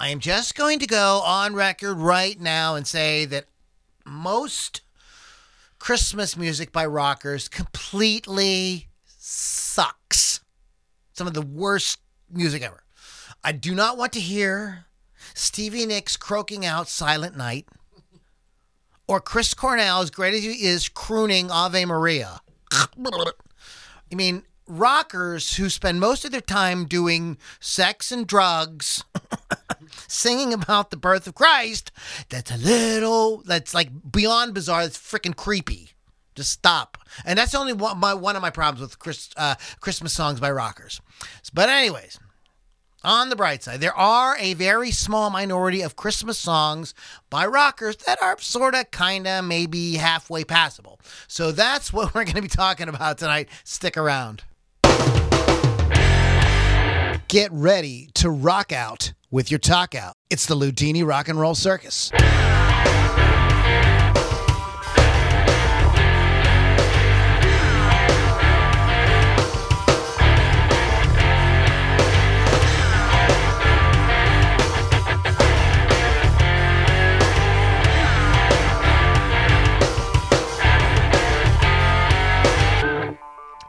I am just going to go on record right now and say that most Christmas music by rockers completely sucks. Some of the worst music ever. I do not want to hear Stevie Nicks croaking out Silent Night or Chris Cornell, as great as he is, crooning Ave Maria. I mean, rockers who spend most of their time doing sex and drugs, singing about the birth of Christ, that's a little, that's like beyond bizarre. That's freaking creepy. Just stop. And that's only one, my, one of my problems with Chris, uh, Christmas songs by rockers. But, anyways, on the bright side, there are a very small minority of Christmas songs by rockers that are sort of, kind of, maybe halfway passable. So that's what we're going to be talking about tonight. Stick around. Get ready to rock out with your talk out. It's the Loudini Rock and Roll Circus.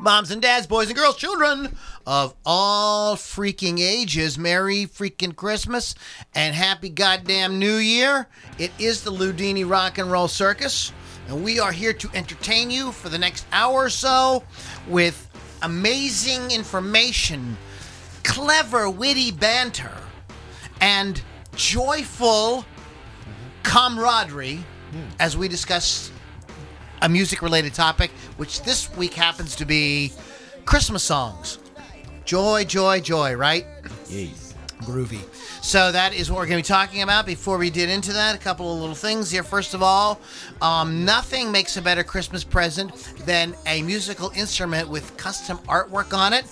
Moms and dads, boys and girls, children of all freaking ages, Merry freaking Christmas and Happy goddamn New Year. It is the Loudini Rock and Roll Circus, and we are here to entertain you for the next hour or so with amazing information, clever, witty banter, and joyful camaraderie hmm. as we discuss a music related topic, which this week happens to be Christmas songs. Joy, joy, joy, right? Yes. Groovy. So that is what we're going to be talking about. Before we get into that, a couple of little things here. First of all, um, nothing makes a better Christmas present than a musical instrument with custom artwork on it.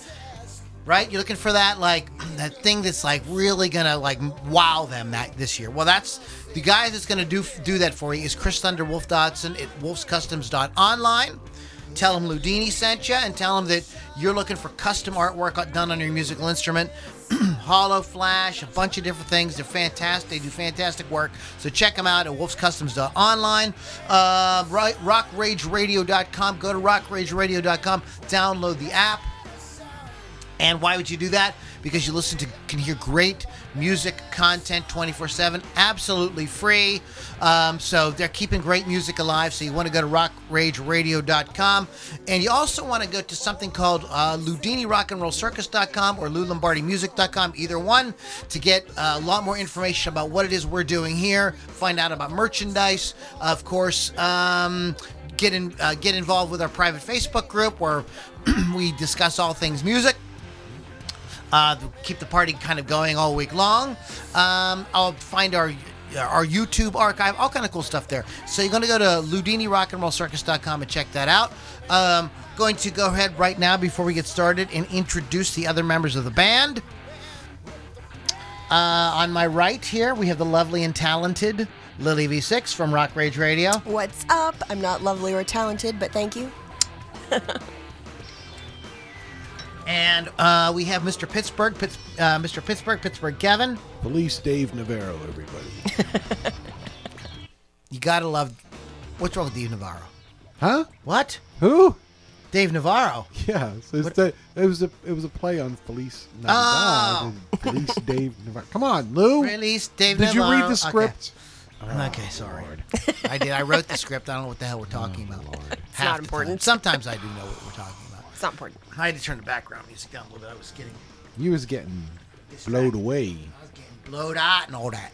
Right? You're looking for that like that thing that's like really gonna like wow them that this year. Well, that's the guy that's gonna do do that for you is Chris Thunder Wolf Dodson at wolfscustoms.online. Tell him Loudini sent you and tell him that you're looking for custom artwork done on your musical instrument. Hollow Flash, a bunch of different things. They're fantastic. They do fantastic work. So check them out at wolfscustoms.online. Uh, rockrageradio.com. Go to rockrageradio.com. Download the app. And why would you do that? Because you listen to can hear great music content 24/7, absolutely free. Um, so they're keeping great music alive. So you want to go to rockrageradio.com, and you also want to go to something called uh, LoudiniRockAndRollCircus.com or LouLombardiMusic.com, either one, to get a lot more information about what it is we're doing here. Find out about merchandise, of course. Um, get in, uh, get involved with our private Facebook group where we discuss all things music uh, keep the party kind of going all week long. Um, I'll find our our YouTube archive, all kind of cool stuff there. So you're going to go to LoudiniRockAndRollCircus.com and check that out. Um, going to go ahead right now before we get started and introduce the other members of the band. Uh, on my right here, we have the lovely and talented Lily V6 from Rock Rage Radio. What's up? I'm not lovely or talented, but thank you. And uh, we have Mr. Pittsburgh, Pitts, uh, Mr. Pittsburgh, Pittsburgh Kevin. Police Dave Navarro, everybody. You gotta love. What's wrong with Dave Navarro? huh? What? Who? Dave Navarro. Yeah, so it's the, it was a it was a play on Feliz Navidad Oh. and Police Dave Navarro. Come on, Lou. Release Dave Did you read the script? Okay, okay sorry. I did. I wrote the script. I don't know what the hell we're talking about. Half not important. time. Sometimes I do know what we're talking about. It's not important. I had to turn the background music down a little bit. I was getting, You was getting blowed away. I was getting blowed out and all that.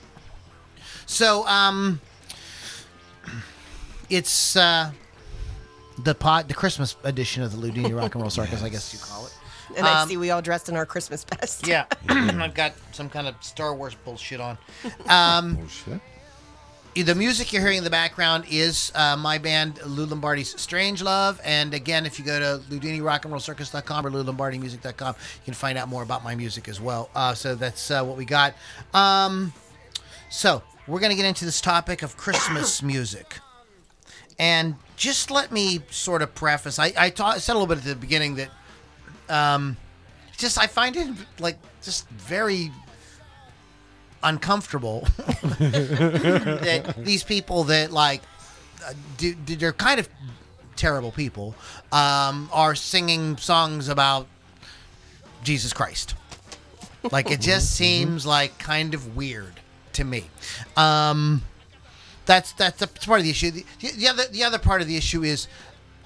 So, um, it's uh, the pot the Christmas edition of the Loudini Rock and Roll Circus, I guess you call it. And I see we all dressed in our Christmas best. Yeah, I've got some kind of Star Wars bullshit on. Um, Oh shit. The music you're hearing in the background is uh, my band Lou Lombardi's Strange Love, and again, if you go to LoudiniRockAndRollCircus.com or LouLombardiMusic.com, you can find out more about my music as well. Uh, so that's uh, what we got. Um, so we're gonna get into this topic of Christmas music, and just let me sort of preface. I I ta- said a little bit at the beginning that um, just I find it like just very uncomfortable that these people that like uh, do, do- they're kind of terrible people um, are singing songs about Jesus Christ. Like it just seems like kind of weird to me. Um, that's that's, that's part of the issue. The, the other the other part of the issue is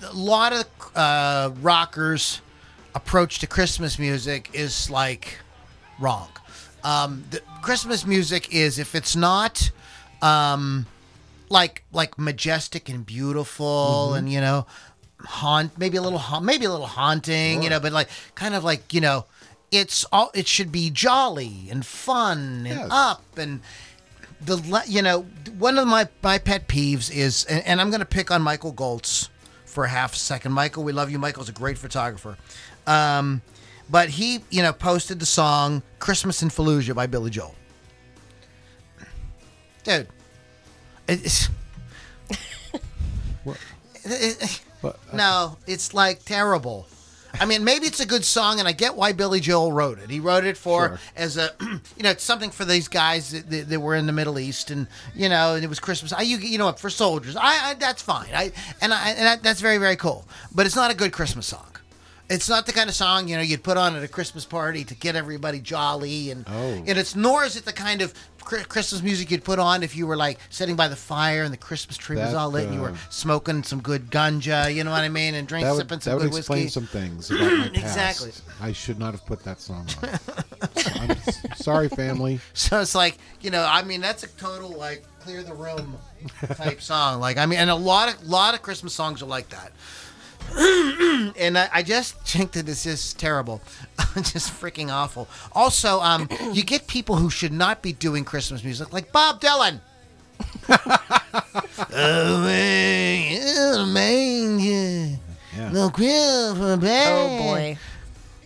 a lot of uh, rockers' approach to Christmas music is like wrong. Um, the Christmas music is if it's not um, like like majestic and beautiful and you know haunt maybe a little haunt, maybe a little haunting you know but like kind of like you know it's all it should be jolly and fun and Yes. up and the you know one of my my pet peeves is and, and I'm going to pick on Michael Goltz for a half a second. Michael, we love you. Michael's a great photographer. Um, but he, you know, posted the song "Christmas in Fallujah" by Billy Joel. Dude, it's What? it- uh, no, it's like terrible. I mean, maybe it's a good song, and I get why Billy Joel wrote it. He wrote it for Sure. as a, you know, it's something for these guys that, that, that were in the Middle East, and you know, and it was Christmas. I, you, you know, for soldiers. I, I that's fine. I and I and I, that's very very cool. But it's not a good Christmas song. It's not the kind of song you know you'd put on at a Christmas party to get everybody jolly, and Oh. and it's nor is it the kind of Christmas music you'd put on if you were like sitting by the fire and the Christmas tree was all lit and you were uh, smoking some good ganja, you know what I mean, and drink that would, sipping that some would good explain whiskey. some things about my past. Exactly. I should not have put that song on. I'm sorry, family. So it's like, you know, I mean, that's a total like clear the room type song. Like, I mean, and a lot of lot of Christmas songs are like that. and I, I just think that it's just terrible, just freaking awful. Also, um, you get people who should not be doing Christmas music, like Bob Dylan. oh man, oh, man, yeah. Yeah. No Christmas, Oh boy.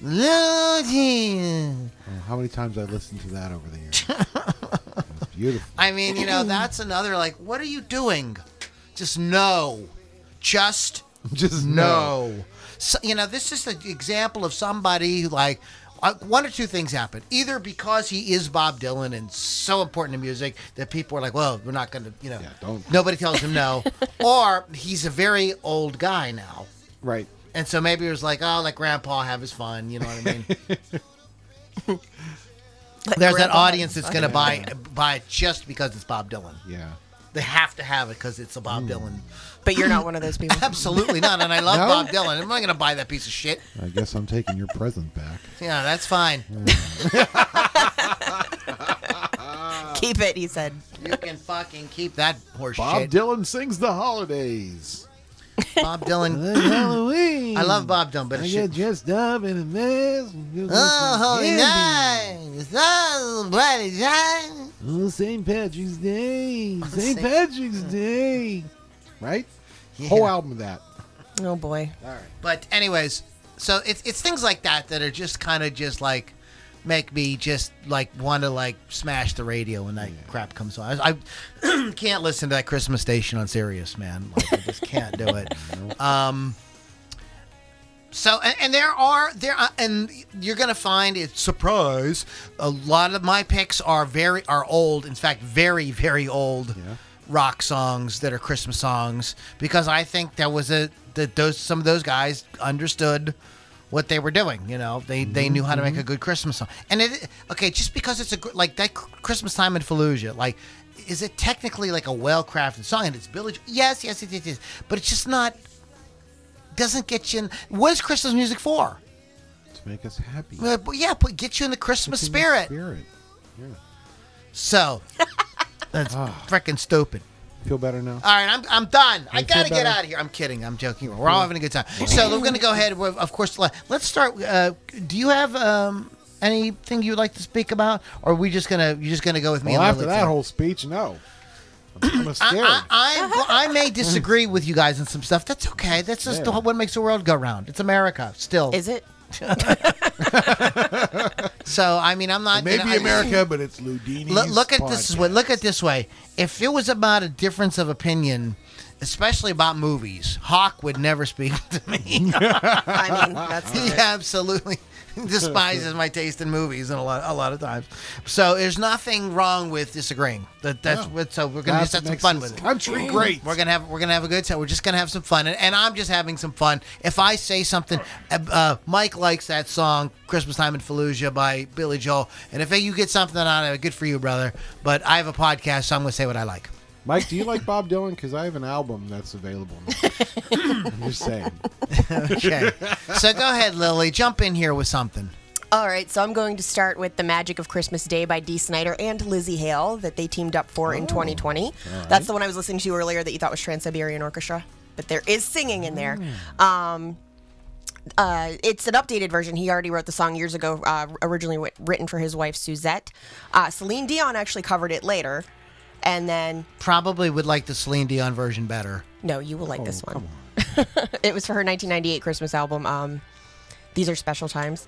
Lord, yeah. Oh, how many times I listened to that over the years? It's beautiful. I mean, you know, that's another like, what are you doing? Just no. Just Just no. So, you know, this is an example of somebody who, like, uh, one or two things happen. Either because he is Bob Dylan and so important to music that people are like, well, we're not going to, you know, Yeah, don't- nobody tells him no. or he's a very old guy now. Right. And so maybe it was like, oh, let grandpa have his fun. You know what I mean? Let There's that audience that's going to buy buy it just because it's Bob Dylan. Yeah. They have to have it because it's a Bob Dylan. But you're not one of those people. Absolutely not. And I love No? Bob Dylan. I'm not going to buy that piece of shit. I guess I'm taking your present back. Yeah, that's fine. Keep it, he said. You can fucking keep that horse Bob shit. Dylan sings the holidays. Bob Dylan. Halloween. I love Bob Dylan, but I it's get shit. dressed up in a mess. and go get Oh, some holy candy. night. Oh, bloody time. Oh, St. Patrick's Day. Saint- Patrick's Day. Oh, Right? Yeah. Whole album of that. Oh boy. All right. But anyways, so it's it's things like that that are just kind of just like make me just like want to like smash the radio when that crap comes on. I, I can't listen to that Christmas station on Sirius, man. Like I just can't do it. Um. So and, and there are there are, and you're gonna find it surprise a lot of my picks are very are old in fact very very old Yeah. Rock songs that are Christmas songs because I think that was a that those some of those guys understood what they were doing. You know, they they knew how to make a good Christmas song. And it okay, just because it's a like that Christmas time in Fallujah, like is it technically like a well crafted song? And it's village? Yes, yes, it is. But it's just not. Doesn't get you in. What is Christmas music for? To make us happy. Uh, but yeah, put get you in the Christmas It's in the spirit. Spirit. Yeah. So that's Ah. freaking stupid. Feel better now? All right, I'm, I'm done. I You feel gotta get better? out of here. I'm kidding. I'm joking. We're all having a good time. So we're gonna go ahead. With, of course, let- let's start. Uh, do you have um, anything you'd like to speak about, or are we just gonna you just gonna go with me? well, and after Lily that today? whole speech, no. I'm, I'm scared. I, I, I, I may disagree with you guys on some stuff. That's okay. That's just Yeah. what makes the world go round. It's America still. Is it? so I mean, I'm not. Maybe I- America, but it's Loudini. Look, look at this way. Look at this way. If it was about a difference of opinion, especially about movies, Hawk would never speak to me. I mean, that's he absolutely. despises my taste in movies and a lot a lot of times. So there's nothing wrong with disagreeing. That that's No. what. So we're gonna just have some fun with it. Country great. We're gonna have we're gonna have a good time. We're just gonna have some fun, and, and I'm just having some fun. If I say something, uh, uh, Mike likes that song "Christmas Time in Fallujah" by Billy Joel, and if you get something of it, good for you, brother. But I have a podcast, so I'm gonna say what I like. Mike, do you like Bob Dylan? Because I have an album that's available. Now. I'm just saying. Okay, so go ahead, Lily, jump in here with something. All right, so I'm going to start with The Magic of Christmas Day by Dee Snider and Lzzy Hale that they teamed up for in 2020. That's the one I was listening to earlier that you thought was Trans Siberian Orchestra, but there is singing in there. Um, uh, it's an updated version. He already wrote the song years ago, uh, originally writ- written for his wife Suzette. Uh, Celine Dion actually covered it later. And then, Probably would like the Celine Dion version better. no, you will like this one. come it was for her 1998 Christmas album. Um, These are special times.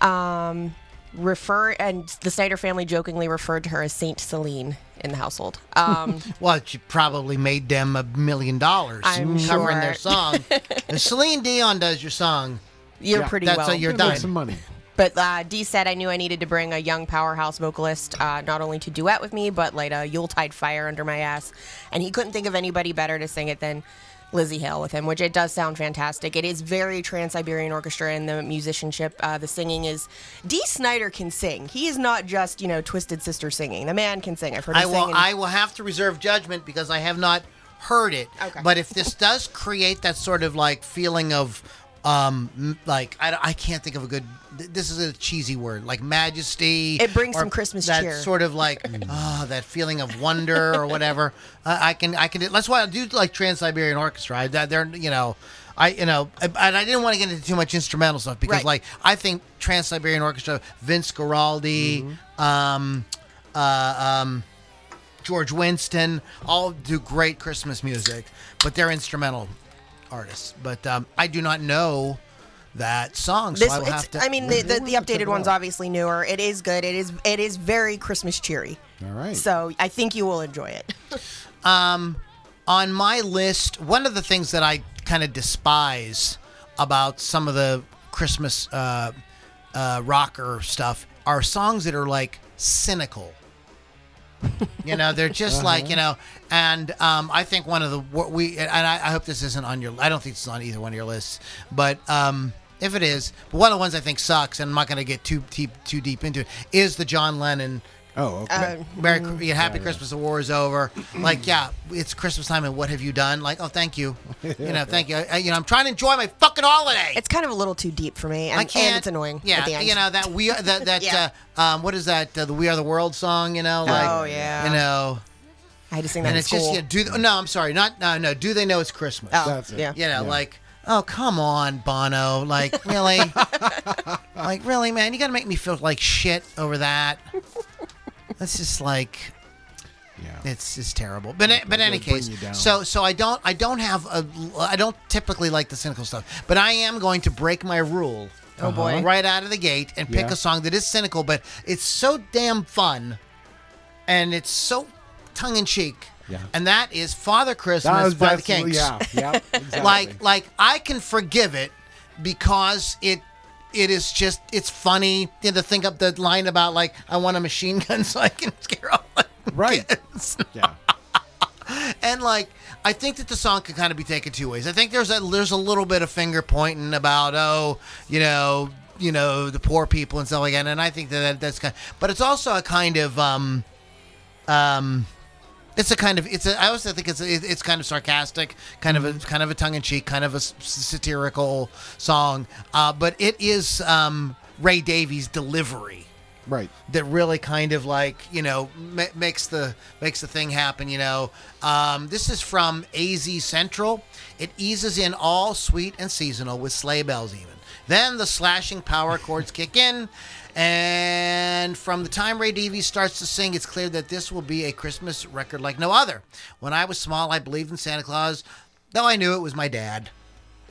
Um, refer and the Snider family jokingly referred to her as Saint Celine in the household. Um, Well, she probably made them a million dollars I'm covering sure. their song. if Celine Dion does your song, you're Yeah, pretty that's well. how you're Gonna make done. some money. But uh, Dee said I knew I needed to bring a young powerhouse vocalist, uh, not only to duet with me, but light a Yuletide fire under my ass. And he couldn't think of anybody better to sing it than Lzzy Hale with him, which it does sound fantastic. It is very Trans Siberian Orchestra in the musicianship. Uh, the singing is. Dee Snider can sing. He is not just, you know, Twisted Sister singing. The man can sing. I've heard him I will. in- I will have to reserve judgment because I have not heard it. Okay. But if this does create that sort of like feeling of, um, like I, I can't think of a good. This is a cheesy word, like majesty. It brings some Christmas that cheer. sort of like ah, that feeling of wonder or whatever. Uh, I can. I can. That's why I do like Trans Siberian Orchestra. I, that they're you know. I you know, and I didn't want to get into too much instrumental stuff because Right. like I think Trans Siberian Orchestra, Vince Guaraldi, um, uh, um, George Winston, all do great Christmas music, but they're instrumental artists. But um, I do not know that song, so This, I will have to. I mean, the, the, the have to check updated one's out. obviously newer. It is good. It is it is very Christmas cheery. All right. So I think you will enjoy it. um, on my list, one of the things that I kind of despise about some of the Christmas uh, uh, rocker stuff are songs that are like cynical. You know, they're just like you know, and um, I think one of the we and I, I hope this isn't on your. I don't think this is on either one of your lists, but um, if it is, but one of the ones I think sucks, and I'm not going to get too deep too deep into it, is the John Lennon oh, okay. Uh, Merry, Cr- yeah, Happy yeah. Christmas. The war is over. like, yeah, it's Christmas time, and what have you done? Like, oh, thank you. You know, thank you. I, you know, I'm trying to enjoy my fucking holiday. It's kind of a little too deep for me, and, I can't. and it's annoying. Yeah, at the end. you know that we are that that Yeah. uh, um, what is that? Uh, the We Are the World song. You know, like, Oh, yeah. You know, I had to sing that and in it's school. just yeah. Do th- no, I'm sorry, not no no. Do they know it's Christmas? oh, That's it. yeah. You know, Yeah. like, oh come on, Bono. Like, really? like, really, man? You gotta make me feel like shit over that. That's just like. yeah. It's it's terrible. But but in any case, so so I don't I don't have a I don't typically like the cynical stuff, but I am going to break my rule. Oh, boy. Right out of the gate and pick Yeah. a song that is cynical, but it's so damn fun, and it's so tongue in cheek. Yeah. And that is Father Christmas by the Kinks. Yeah, yeah, exactly. Like like I can forgive it because it it is just it's funny you know, to think up the line about like I want a machine gun so I can scare all Right. kids. yeah. And like, I think that the song can kind of be taken two ways. I think there's a there's a little bit of finger pointing about oh, you know, you know, the poor people and stuff like that. And I think that, that that's kind. of, but it's also a kind of um, um. It's a kind of it's a I also think it's a, it's kind of sarcastic, kind of a kind of a tongue in cheek, kind of a s- satirical song. Uh, but it is um, Ray Davies' delivery Right. that really kind of like you know ma- makes the makes the thing happen you know um, this is from az central it eases in all sweet and seasonal with sleigh bells even then the slashing power chords kick in and from the time ray davies starts to sing it's clear that this will be a christmas record like no other when i was small i believed in santa claus though i knew it was my dad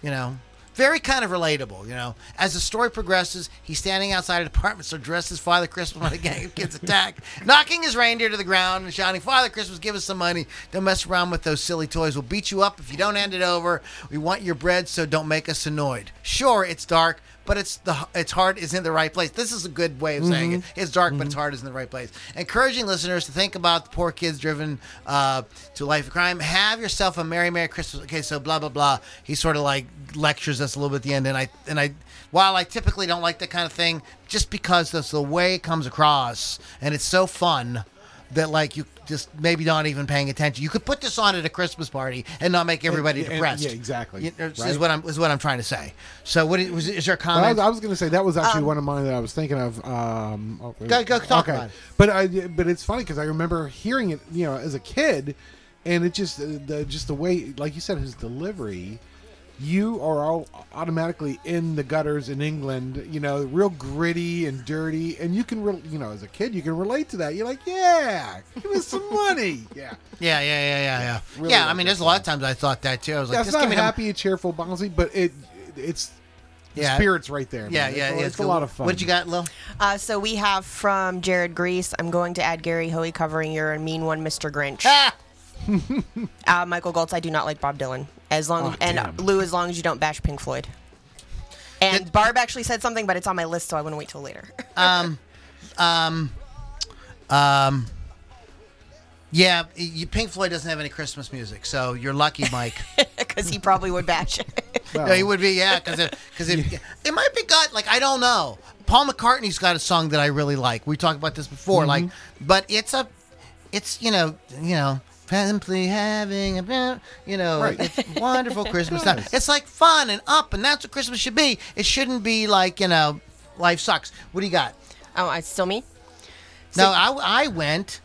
you know very kind of relatable, you know. As the story progresses, he's standing outside a department store dressed as Father Christmas when a gang of kids attack, knocking his reindeer to the ground and shouting, Father Christmas, give us some money. Don't mess around with those silly toys. We'll beat you up if you don't hand it over. We want your bread, so don't make us annoyed. Sure, it's dark, but it's the its heart is in the right place. This is a good way of saying it. It's dark, but its heart is in the right place. Encouraging listeners to think about the poor kids driven uh, to life of crime. Have yourself a merry, merry Christmas. Okay, so blah blah blah. He sort of like lectures us a little bit at the end, and I and I. While I typically don't like that kind of thing, just because that's the way it comes across, and it's so fun that like you just maybe not even paying attention. You could put this on at a Christmas party and not make everybody and- depressed. yeah, exactly. You- Is Right. what I'm is what I'm trying to say. So what is, is there a Well, I comment? was, I was going to say that was actually one of mine that I was thinking of. Um, oh, Go- go talk about it. But I, but it's funny because I remember hearing it, you know, as a kid, and it just the just the way, like you said, his delivery. You are all automatically in the gutters in England, you know, real gritty and dirty, and you can, re- you know, as a kid, you can relate to that. You're like, yeah, give us some money, yeah. yeah, yeah, yeah, yeah, yeah. Really yeah, I mean, there's a lot of times I thought that too. I was like, yeah, it's just give not me the- happy, cheerful, bouncy, but it, it's the Yeah. spirit's right there. Yeah, man. yeah, it's, yeah. It's, a lot of fun. What you got, Lil? Uh, so we have from Jared Grease. I'm going to add Gary Hoey covering your mean one, Mr. Grinch. Ah! Uh, Michael Goltz. I do not like Bob Dylan. As long Oh, and damn. Lou, as long as you don't bash Pink Floyd. And Did- Barb actually said something, but it's on my list, so I want to wait till later. Um, um, um. yeah, you, Pink Floyd doesn't have any Christmas music, so you're lucky, Mike. Because he probably would bash it. Well, Yeah, he would be, yeah, because it, cause it, it might be got like I don't know. Paul McCartney's got a song that I really like. We talked about this before, like, Mm-hmm. but it's a, it's you know, you know, simply having a, you know, Right. it's wonderful Christmas time. It's like fun and up, and that's what Christmas should be. It shouldn't be like you know, life sucks. What do you got? oh, it's still me. no, I, I went.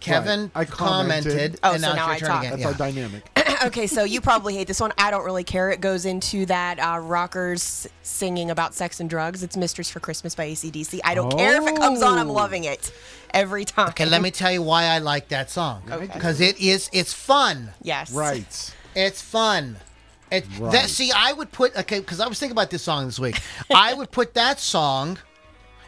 Kevin I commented. commented, Oh, and so now, now it's your I talk. again. That's Yeah. our dynamic. okay, so you probably hate this one. I don't really care. It goes into that uh, rockers singing about sex and drugs. It's Mistress for Christmas by ACDC. I don't care if it comes on. I'm Oh. loving it every time. Okay, let me tell you why I like that song. Okay. Because it is, it's fun. Yes. right. It's fun. It, Right. that, see, I would put okay because I was thinking about this song this week. I would put that song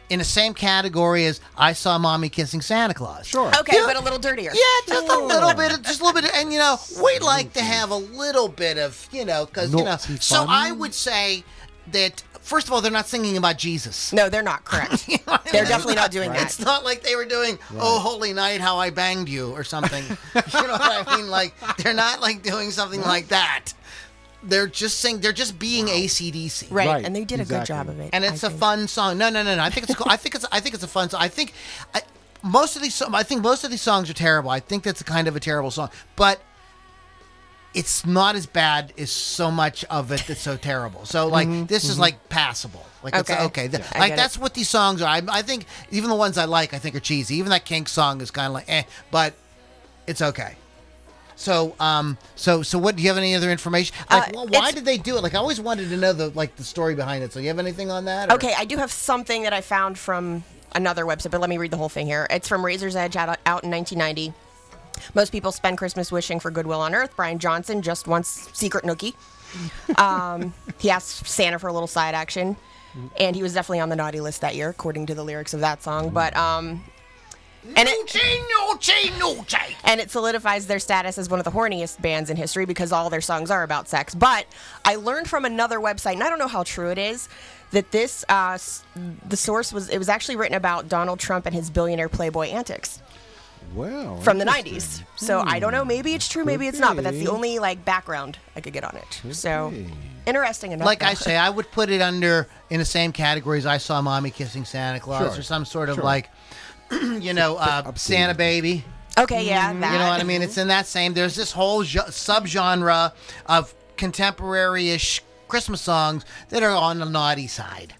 in the same category as "I Saw Mommy Kissing Santa Claus." Sure. Okay, Yeah. but a little dirtier. Yeah, just a little bit, of, just a little bit, of, and you know, we like to have a little bit of, you know, because you know. So. I would say that first of all, they're not singing about Jesus. No, they're not correct. You know what I They're mean? definitely not doing It's that. It's not like they were doing "Oh Holy Night, How I Banged You" or something. you know what I mean? Like they're not like doing something like that. They're just saying they're just being ACDC. Right, Right, and they did a good job of it. And it's I a think. fun song. No, no, no, no. I think it's cool. I think it's I think it's a fun song. I think I, most of these so- I think most of these songs are terrible. I think that's a kind of a terrible song, but it's not as bad as so much of it that's so terrible. So like this is like passable. Like it's Okay. okay. Th- I like that's it. what these songs are. I, I think even the ones I like, I think are cheesy. Even that Kink song is kind of like eh, but it's okay. So um so so what do you have any other information? Like Uh, wh- why did they do it? Like I always wanted to know the like the story behind it. So you have anything on that? or- Okay, I do have something that I found from another website, but let me read the whole thing here. It's from Razor's Edge out, out in 1990. Most people spend Christmas wishing for goodwill on earth. Brian Johnson just wants secret nookie. Um, he asked Santa for a little side action, and he was definitely on the naughty list that year, according to the lyrics of that song. But um, and it, and it solidifies their status as one of the horniest bands in history because all their songs are about sex. But I learned from another website, and I don't know how true it is, that this uh, the source was it was actually written about Donald Trump and his billionaire playboy antics Well, from the 90s. So I don't know, maybe it's true, maybe it's not, but that's the only like background I could get on it. so be. interesting enough. Like I say, I would put it under in the same categories I saw mommy kissing Santa Claus Sure. or some sort of Sure. like, you know, uh, Santa baby. okay, yeah, that. You know what I mean? It's in that same. There's this whole jo- subgenre of contemporary-ish Christmas songs that are on the naughty side,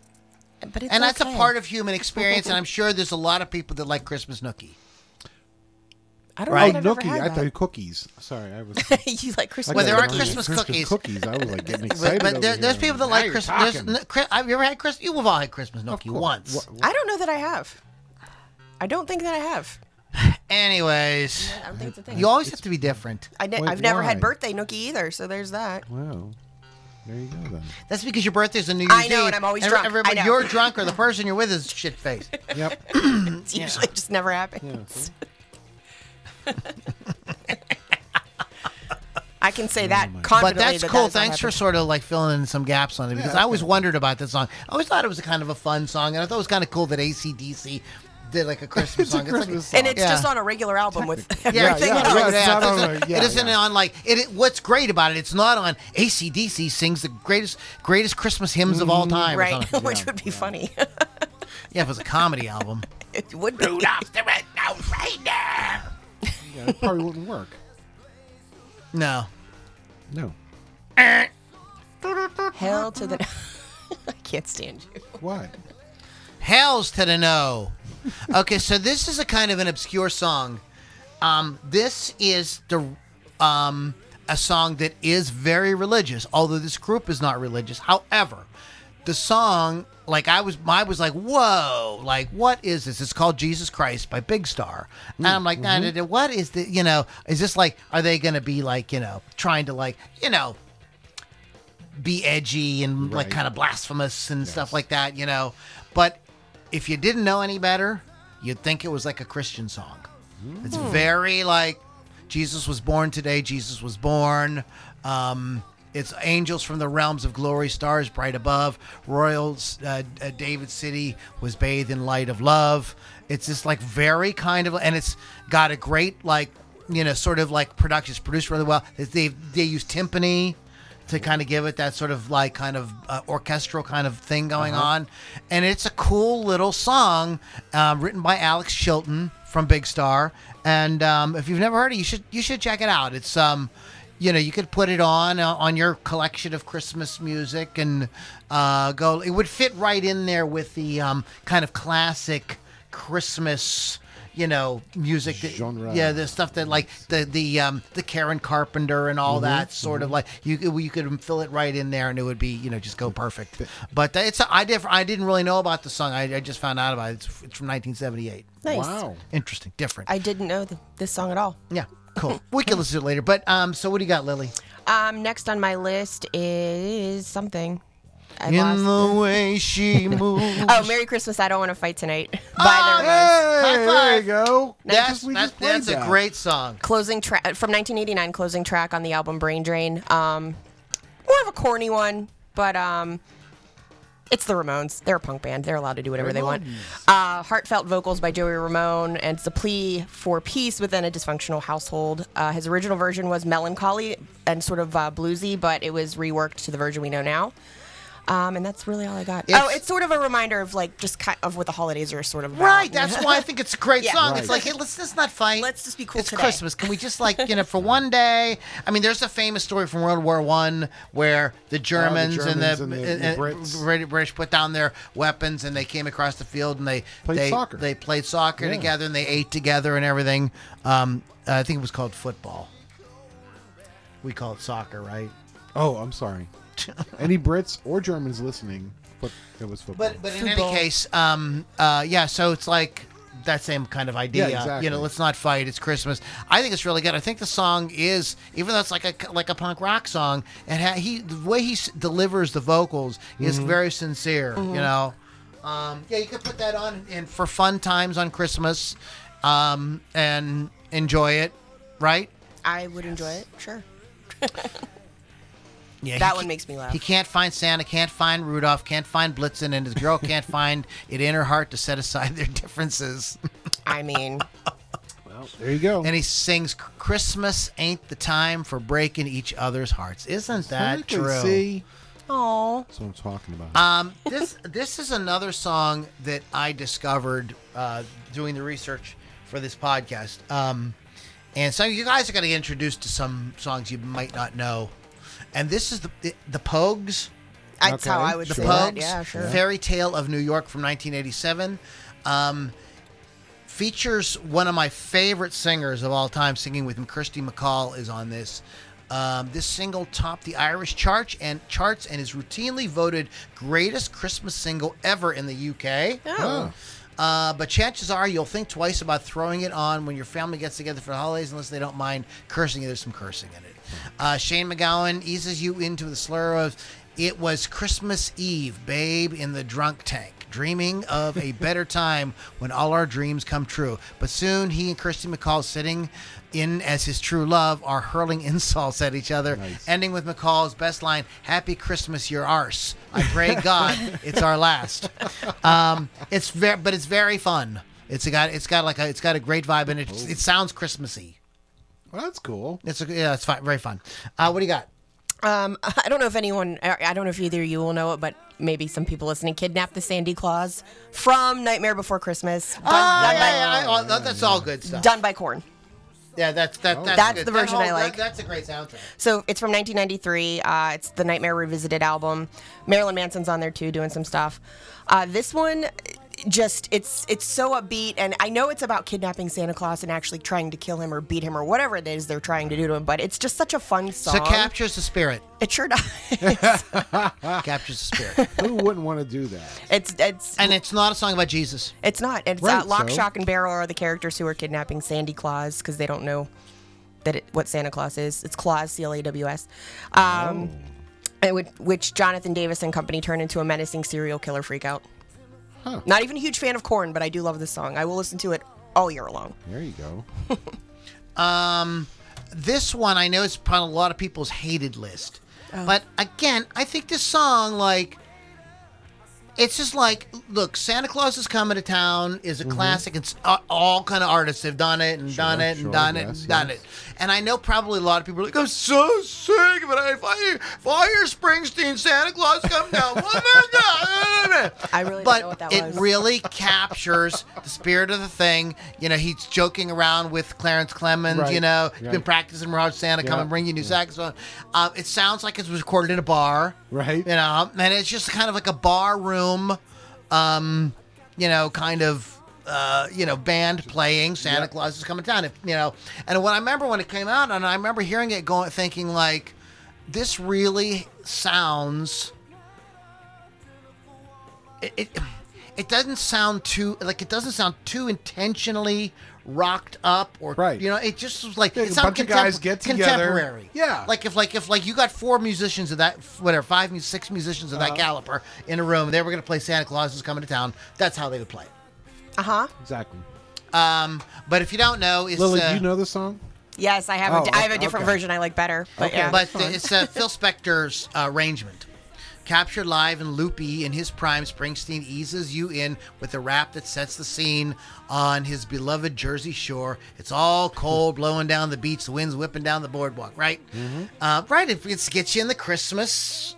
But it's and that's a part of human experience. and I'm sure there's a lot of people that like Christmas nookie. I don't right? know. Oh, that I've nookie. I had thought cookies. Sorry, I was. you like Christmas. Well, there are got Christmas cookies. Cookies. I was like getting But, excited. but over there, here. there's people that Now like Christmas. There's, talking. n- Chris- have you ever had Christmas? You've all had Christmas nookie once. What- I don't know that I have. I don't think that I have. Anyways, I don't think it's a thing. you always have to be different. I Wait, have never had birthday nookie either, so there's that. Wow. There you go then. That's because your birthday's a New Year's I know, Eve, and I'm always every- drunk. I everybody- know. You're drunk, or the person you're with is shit faced. Yep. It's usually just never happens. I I can say oh that my confidently. But that's that cool. that is not Thanks for sort of like filling in some gaps on it because that's I always good. wondered about this song. I always thought it was a kind of a fun song, and I thought it was kind of cool that ACDC did like a Christmas It's a song. Christmas like, And it's Yeah. just on a regular album with Yeah, everything yeah, else. yeah, it's not on a- yeah, it isn't yeah. on like it, it- What's great about it? It's not on ACDC sings the greatest greatest Christmas hymns of all mm-hmm. time. Right, something. which would be funny. Yeah, if it was a comedy album. it would be. Rudolph the Red-Nosed Reindeer. Yeah, it probably wouldn't work. No. No. Hell to the. I can't stand you. What? Hells to the no. Okay, so this is a kind of an obscure song. Um, this is the um, a song that is very religious, although this group is not religious. However, the song, like I was, I was like, whoa, like what is this? It's called Jesus Christ by Big Star, and I'm like, nah, nah, nah, what is the, you know, is this like, are they going to be like, you know, trying to like, you know, be edgy and like kind of blasphemous and stuff like that, you know. But if you didn't know any better, you'd think it was like a Christian song. It's very like Jesus was born today, Jesus was born. Um, it's angels from the realms of glory, stars bright above. Royals, uh, uh, David City was bathed in light of love. It's just like very kind of, and it's got a great like you know sort of like production. It's produced really well. They they use timpani to kind of give it that sort of like kind of uh, orchestral kind of thing going on, and it's a cool little song um, written by Alex Chilton from Big Star. And um, if you've never heard it, you should you should check it out. It's um, you know, you could put it on uh, on your collection of Christmas music and uh, go. It would fit right in there with the um, kind of classic Christmas. You know, music that, Genre. yeah, the stuff that like the the um the Karen Carpenter and all that sort of like you could- you could fill it right in there and it would be you know just go perfect. But it's I did I didn't really know about the song. I, I just found out about it. It's, it's from 1978. Nice. Wow. Interesting, different. I didn't know th- this song at all. yeah, cool. we can listen to it later. But um, so what do you got, Lily? Um, next on my list is something. I In lost the it. way she moves. Oh, Merry Christmas! I don't want to fight tonight. By Oh, the. Hey, High there you go. That's, we that's, just played that's a great song. closing track from 1989, closing track on the album Brain Drain. Um, more of a corny one, but um, it's the Ramones. They're a punk band. They're allowed to do whatever they want. Uh, heartfelt vocals by Joey Ramone, and it's a plea for peace within a dysfunctional household. Uh, his original version was melancholy and sort of uh, bluesy, but it was reworked to the version we know now. Um, and that's really all I got. It's- oh, it's sort of a reminder of like just kind of what the holidays are sort of about. Right, that's why I think it's a great Yeah. song. Right. It's like, hey, let's just not fight. Let's just be cool It's today. Christmas. Can we just like, you know, for one day? I mean, there's a famous story from World War One where the Germans, Oh, Germans and the, and the- the Brits. British British put down their weapons and they came across the field and they Played they, soccer. They played soccer Yeah. together and they ate together and everything. Um, I think it was called football. We call it soccer, right? Oh, I'm sorry. Any Brits or Germans listening? But it was football. But but in Football. any case, um, uh, yeah. So it's like that same kind of idea. Yeah, exactly. You know, let's not fight. It's Christmas. I think it's really good. I think the song is, even though it's like a like a punk rock song, and ha- he the way he s- delivers the vocals is Mm-hmm. very sincere. You know, um, yeah, you could put that on and for fun times on Christmas, um, and enjoy it. Right? I would enjoy it. Sure. Yeah, That one makes me laugh. He can't find Santa, can't find Rudolph, can't find Blitzen, and his girl can't find it in her heart to set aside their differences. I mean, well, there you go. And he sings, "Christmas ain't the time for breaking each other's hearts." Isn't that Exactly, true? See, oh, that's what I'm talking about. Um, this this is another song that I discovered uh, doing the research for this podcast. Um, and so you guys are going to get introduced to some songs you might not know. And this is the the, the Pogues. that's how I would The say sure. it. Pogues, Yeah, sure. Fairy Tale of New York from 1987. Um, features one of my favorite singers of all time singing with him. Kirsty MacColl is on this. Um, this single topped the Irish charts and charts and is routinely voted greatest Christmas single ever in the UK. Oh. Uh, but chances are you'll think twice about throwing it on when your family gets together for the holidays, unless they don't mind cursing. There's some cursing in it. Uh, Shane MacGowan eases you into the slur of It was Christmas Eve, babe, in the drunk tank, dreaming of a better time when all our dreams come true. But soon he and Kirsty MacColl, sitting in as his true love, are hurling insults at each other, Nice. ending with MacColl's best line Happy Christmas, your arse. I pray God it's our last. Um, it's very, but it's very fun. It's got, it's got like a, it's got a great vibe and it, it sounds Christmassy. Well, that's cool. It's a, yeah, it's fine, very fun. Uh, what do you got? Um, I don't know if anyone, I I don't know if either of you will know it, but maybe some people listening kidnapped the Sandy Claus from Nightmare Before Christmas. Done, Oh, done yeah, by, yeah, yeah, oh, that's all good stuff. done by Korn. Yeah, that's that. That's, That's good. the That version whole- I like. that- that's a great soundtrack. So it's from 1993. Uh, it's the Nightmare Revisited album. Marilyn Manson's on there too, doing some stuff. Uh, this one, just it's it's so upbeat, and I know it's about kidnapping Santa Claus and actually trying to kill him or beat him or whatever it is they're trying to do to him. But it's just such a fun song. So it captures the spirit. it sure does. captures the spirit. Who wouldn't want to do that? it's it's and it's not a song about Jesus. It's not. It's Right, uh, Lock, so- Shock, and Barrel are the characters who are kidnapping Sandy Claus because they don't know that it, what Santa Claus is. It's Claus, C L A W S, um, and which, which Jonathan Davis and company turn into a menacing serial killer freakout. Huh. Not even a huge fan of Korn, but I do love this song. I will listen to it all year long. There you go. um, This one I know is probably a lot of people's hated list. Oh. But again, I think this song like it's just like look, Santa Claus is coming to town is a classic. It's uh, all kind of artists have done it and done it and sure, done it yes, and done yes. it. And I know probably a lot of people are like, I'm so sick of it. If I, if I hear Springsteen, Santa Claus come down, one more time. I really don't but know what that it was. really captures the spirit of the thing. You know, he's joking around with Clarence Clemons. Right, You know, he's been practicing Mirage Santa, come Yeah, and bring you new saxophone. Um, it sounds like it was recorded in a bar. Right. You know, and it's just kind of like a bar room, um, you know, kind of. Uh, you know, band playing Santa Yep. Claus is coming to town. If, you know, and when I remember when it came out, and I remember hearing it, going, thinking like, this really sounds it, it it doesn't sound too like it doesn't sound too intentionally rocked up or Right. you know it just was like Yeah, it a bunch of guys get together. contemporary Yeah. like if like if like you got four musicians of that whatever five six musicians of that Uh-huh. caliber in a room they were going to play Santa Claus is coming to town that's how they would play it Uh huh. Exactly. um but if you don't know it's Lily, uh, do you know the song? Yes, I have. Oh, a, I have a different okay. version I like better. But Okay, yeah. but it's uh, Phil Spector's uh, arrangement. Captured live and loopy in his prime, Springsteen eases you in with a rap that sets the scene on his beloved Jersey shore. It's all cold, blowing down the beach, the wind's whipping down the boardwalk, right? Uh, right, it it gets you in the Christmas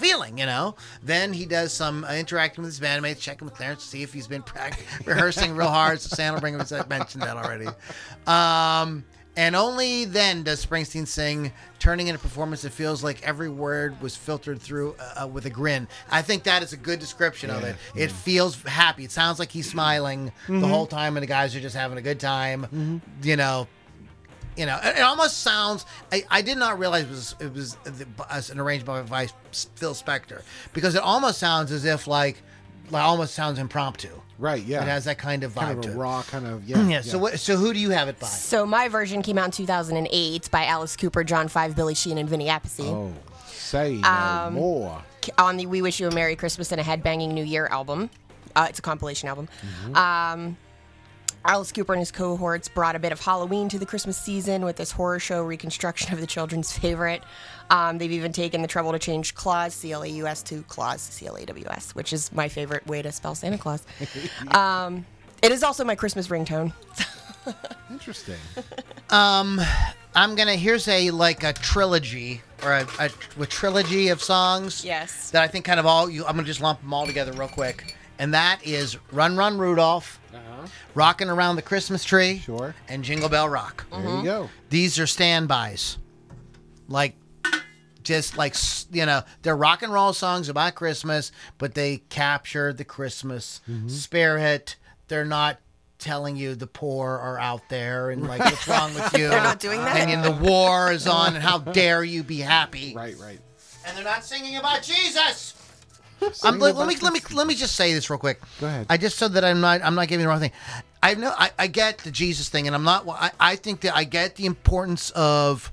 feeling, you know. Then he does some uh, interacting with his bandmates, checking with Clarence to see if he's been prac- rehearsing real hard. So Santa will bring him. I mentioned that already. Um, and only then does Springsteen sing, turning in a performance that feels like every word was filtered through uh, uh, with a grin. I think that is a good description of it. It feels happy. It sounds like he's smiling the whole time, and the guys are just having a good time. You know, you know, it, it almost sounds. I, I did not realize it was it was the, as an arrangement by Phil Spector because it almost sounds as if like, like almost sounds impromptu. Right. Yeah. It has that kind of vibe kind of to it. raw kind of yeah. Yeah. So what? So who do you have it by? so my version came out in 2008 by Alice Cooper, John Five, Billy Sheehan, and Vinnie Appice. Oh, say no Um, more. on the We Wish You a Merry Christmas and a Headbanging New Year album. Uh, it's a compilation album. Um, Alice Cooper and his cohorts brought a bit of Halloween to the Christmas season with this horror show reconstruction of the children's favorite. Um, they've even taken the trouble to change Claus, C L A U S, to Claus, C L A W S, which is my favorite way to spell Santa Claus. um, it is also my Christmas ringtone. Interesting. I'm gonna. Here's a like a trilogy or a, a, a trilogy of songs. Yes. That I think kind of all. You, I'm gonna just lump them all together real quick. And that is Run Run Rudolph, Uh-huh. Uh-huh. Rocking Around the Christmas Tree, Sure. and Jingle Bell Rock. There you mm-hmm. go. These are standbys. Like, just like, s- you know, they're rock and roll songs about Christmas, but they capture the Christmas mm-hmm. spirit. They're not telling you the poor are out there and like what's wrong with you. They're not doing that? And, and the war is on and how dare you be happy. Right. Right. And they're not singing about Jesus. Um, let, let me let me let me just say this real quick. Go ahead. I just so that I'm not I'm not giving the wrong thing. I know I, I get the Jesus thing, and I'm not. I, I think that I get the importance of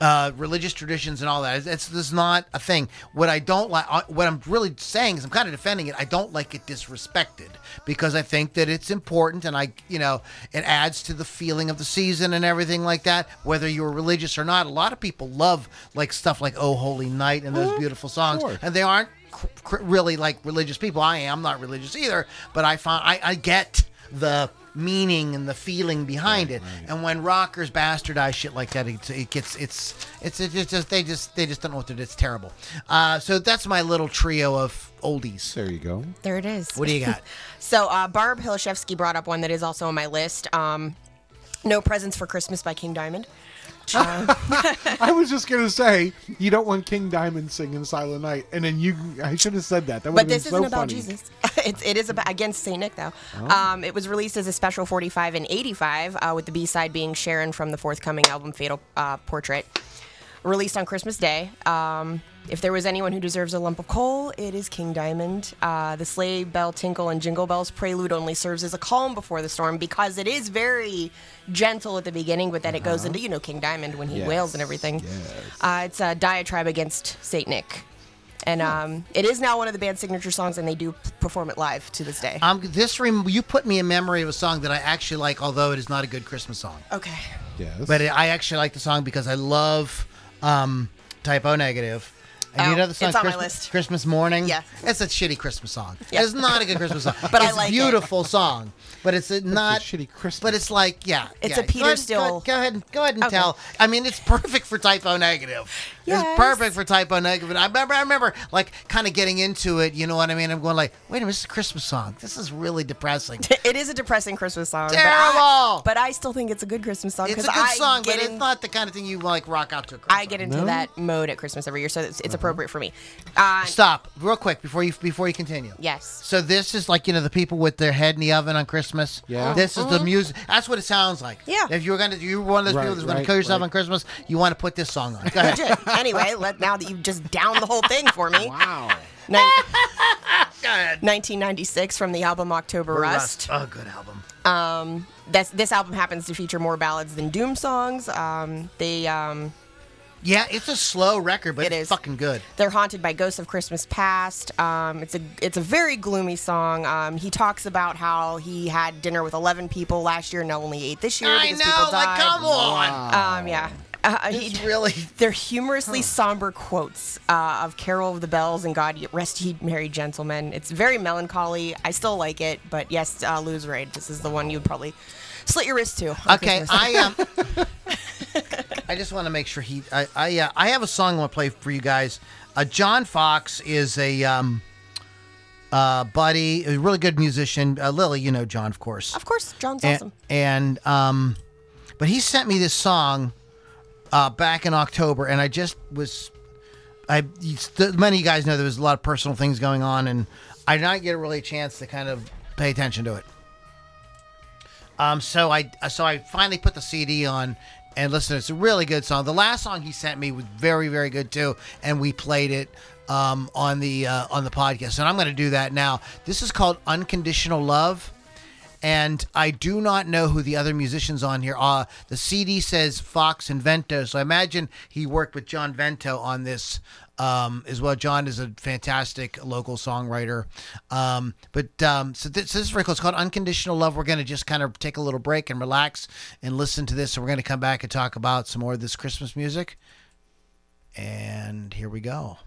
uh, religious traditions and all that. It's, it's, it's not a thing. What I don't like, what I'm really saying is, I'm kind of defending it. I don't like it disrespected because I think that it's important, and I, you know, it adds to the feeling of the season and everything like that. Whether you're religious or not, a lot of people love like stuff like "Oh Holy Night" and those beautiful songs, Sure. and they aren't really like religious people. I am not religious either, but I find I, I get the meaning and the feeling behind it. And when rockers bastardize shit like that, it, it gets it's it's it's just they just they just don't know what to do. It's terrible. Uh, so that's my little trio of oldies. There you go. There it is. What do you got? So uh, Barb Hilashevsky brought up one that is also on my list. Um, no Presents for Christmas by King Diamond. I was just gonna say you don't want King Diamond singing Silent Night, and then you. I should have said that. That would But have been this so isn't about. Jesus. it's, it is about against Saint Nick though. Oh. Um, it was released as a special 45 and 85, uh, with the B side being Sharon from the forthcoming album Fatal uh, Portrait, released on Christmas Day. Um, if there was anyone who deserves a lump of coal, it is King Diamond. Uh, the sleigh bell tinkle and jingle bells prelude only serves as a calm before the storm because it is very gentle at the beginning, but then it goes into you know King Diamond when he Yes, wails and everything. yes. Uh, it's a diatribe against Saint Nick. And um, it is now one of the band's signature songs, and they do perform it live to this day. Um, this rem- you put me in memory of a song that I actually like, although it is not a good Christmas song. okay. Yes. But it, I actually like the song because I love um, Type O Negative. And you Oh, know the song it's on my Christmas, list. Christmas Morning? Yeah. It's a shitty Christmas song. Yeah. It's not a good Christmas song. But I it's like a it. beautiful song. But it's a not shitty Christmas. But it's like, yeah. It's yeah. a Peter go ahead, Steele- Go, go ahead and go ahead and Okay. tell. I mean, it's perfect for Type O Negative. Yes. It's perfect for Type O Negative. And I remember, I remember like kind of getting into it. You know what I mean? I'm going like, wait a minute, this is a Christmas song. This is really depressing. It is a depressing Christmas song. But Terrible! I, but I still think it's a good Christmas song. It's a 'cause good I song, but get it's not the kind of thing you like rock out to. A Christmas I get into No? that mode at Christmas every year, so it's, it's Uh-huh. appropriate for me. Uh, Stop real quick before you before you continue. yes. So this is like you know the people with their head in the oven on Christmas. Yeah. This is the music. That's what it sounds like. Yeah. If you were gonna, you were one of those Right, people that's gonna kill yourself right. on Christmas, you want to put this song on. Go ahead. Legit. anyway, let, now that you've just downed the whole thing for me. wow. Nin- 1996 from the album October Rust. Oh, good album. Um, that's, this album happens to feature more ballads than Doom songs. Um, they um, Yeah, it's a slow record, but It it's is. fucking good. They're haunted by ghosts of Christmas past. Um, it's a it's a very gloomy song. Um, he talks about how he had dinner with 11 people last year and only eight this year I because people know. Like, died. come on. Um, yeah. Uh, he, really. they're humorously somber quotes uh, of Carol of the Bells and God Rest Ye Merry Gentlemen. It's very melancholy. I still like it, but yes, uh, Lose Raid. This is the one you'd probably slit your wrist to. Okay. I um, I just want to make sure he. I I, uh, I have a song I want to play for you guys. Uh, John Fox is a um, uh, buddy, a really good musician. Uh, Lily, you know John, of course. of course, John's and, awesome. and um, but he sent me this song uh, back in October, and I just was. I many of you guys know there was a lot of personal things going on, and I did not get a really a chance to kind of pay attention to it. Um, so I so I finally put the CD on and listen. It's a really good song. The last song he sent me was very very good too, and we played it um, on the uh, on the podcast. And I'm going to do that now. This is called Unconditional Love and I do not know who the other musicians on here are. The CD says Fox and Vento, so I imagine he worked with John Vento on this um, as well. John is a fantastic local songwriter. Um, but um, so, this, so this is cool. It's called Unconditional Love. We're going to just kind of take a little break and relax and listen to this. So we're going to come back and talk about some more of this Christmas music. And here we go.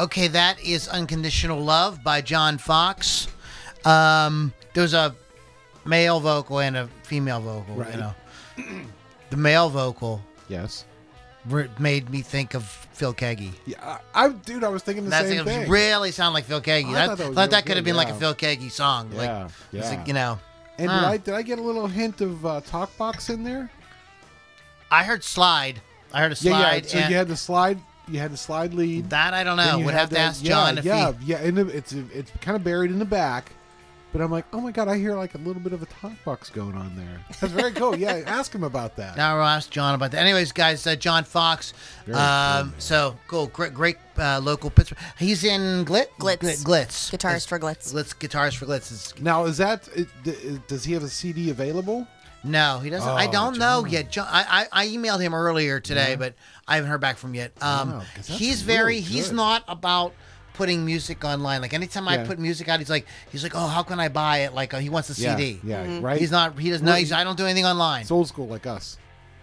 Okay, that is Unconditional Love by John Fox. Um, there's a male vocal and a female vocal, Right. you know. the male vocal Yes. re- made me think of Phil Keaggy. Yeah, I, I dude, I was thinking the same thing really sound like Phil Keaggy. I That, thought that thought that could have been like a. Phil Keaggy song. Yeah, like, yeah. like, you know. and Huh. did I did I get a little hint of uh, Talkbox in there? I heard slide. I heard a Yeah, slide. yeah. So and you had the slide. You had the slide lead. that I don't know. you Would had have to that- ask yeah, John if yeah, he. yeah. And it's it's kind of buried in the back. But I'm like, oh my god, I hear like a little bit of a talkbox going on there. That's very cool. Yeah, ask him about that. Now we'll ask John about that. Anyways, guys, uh, John Fox. Very Um, cool. so cool, great, great uh, local Pittsburgh. He's in Glitz. Glitz. Gl- Glitz. Guitarist for Glitz. Glitz. Guitars for Glitz. Is, Now, is that it, d- does he have a CD available? No, he doesn't. I Oh, don't know yet. John, I, I I emailed him earlier today, but I haven't heard back from him yet. Um, Wow, 'cause that's he's very. really He's not about putting music online. Like anytime I put music out, he's like, he's like, oh, how can I buy it? Like uh, he wants a Yeah, CD. Yeah, right. He's not. He doesn't know. He's, I don't do anything online. It's old school like us.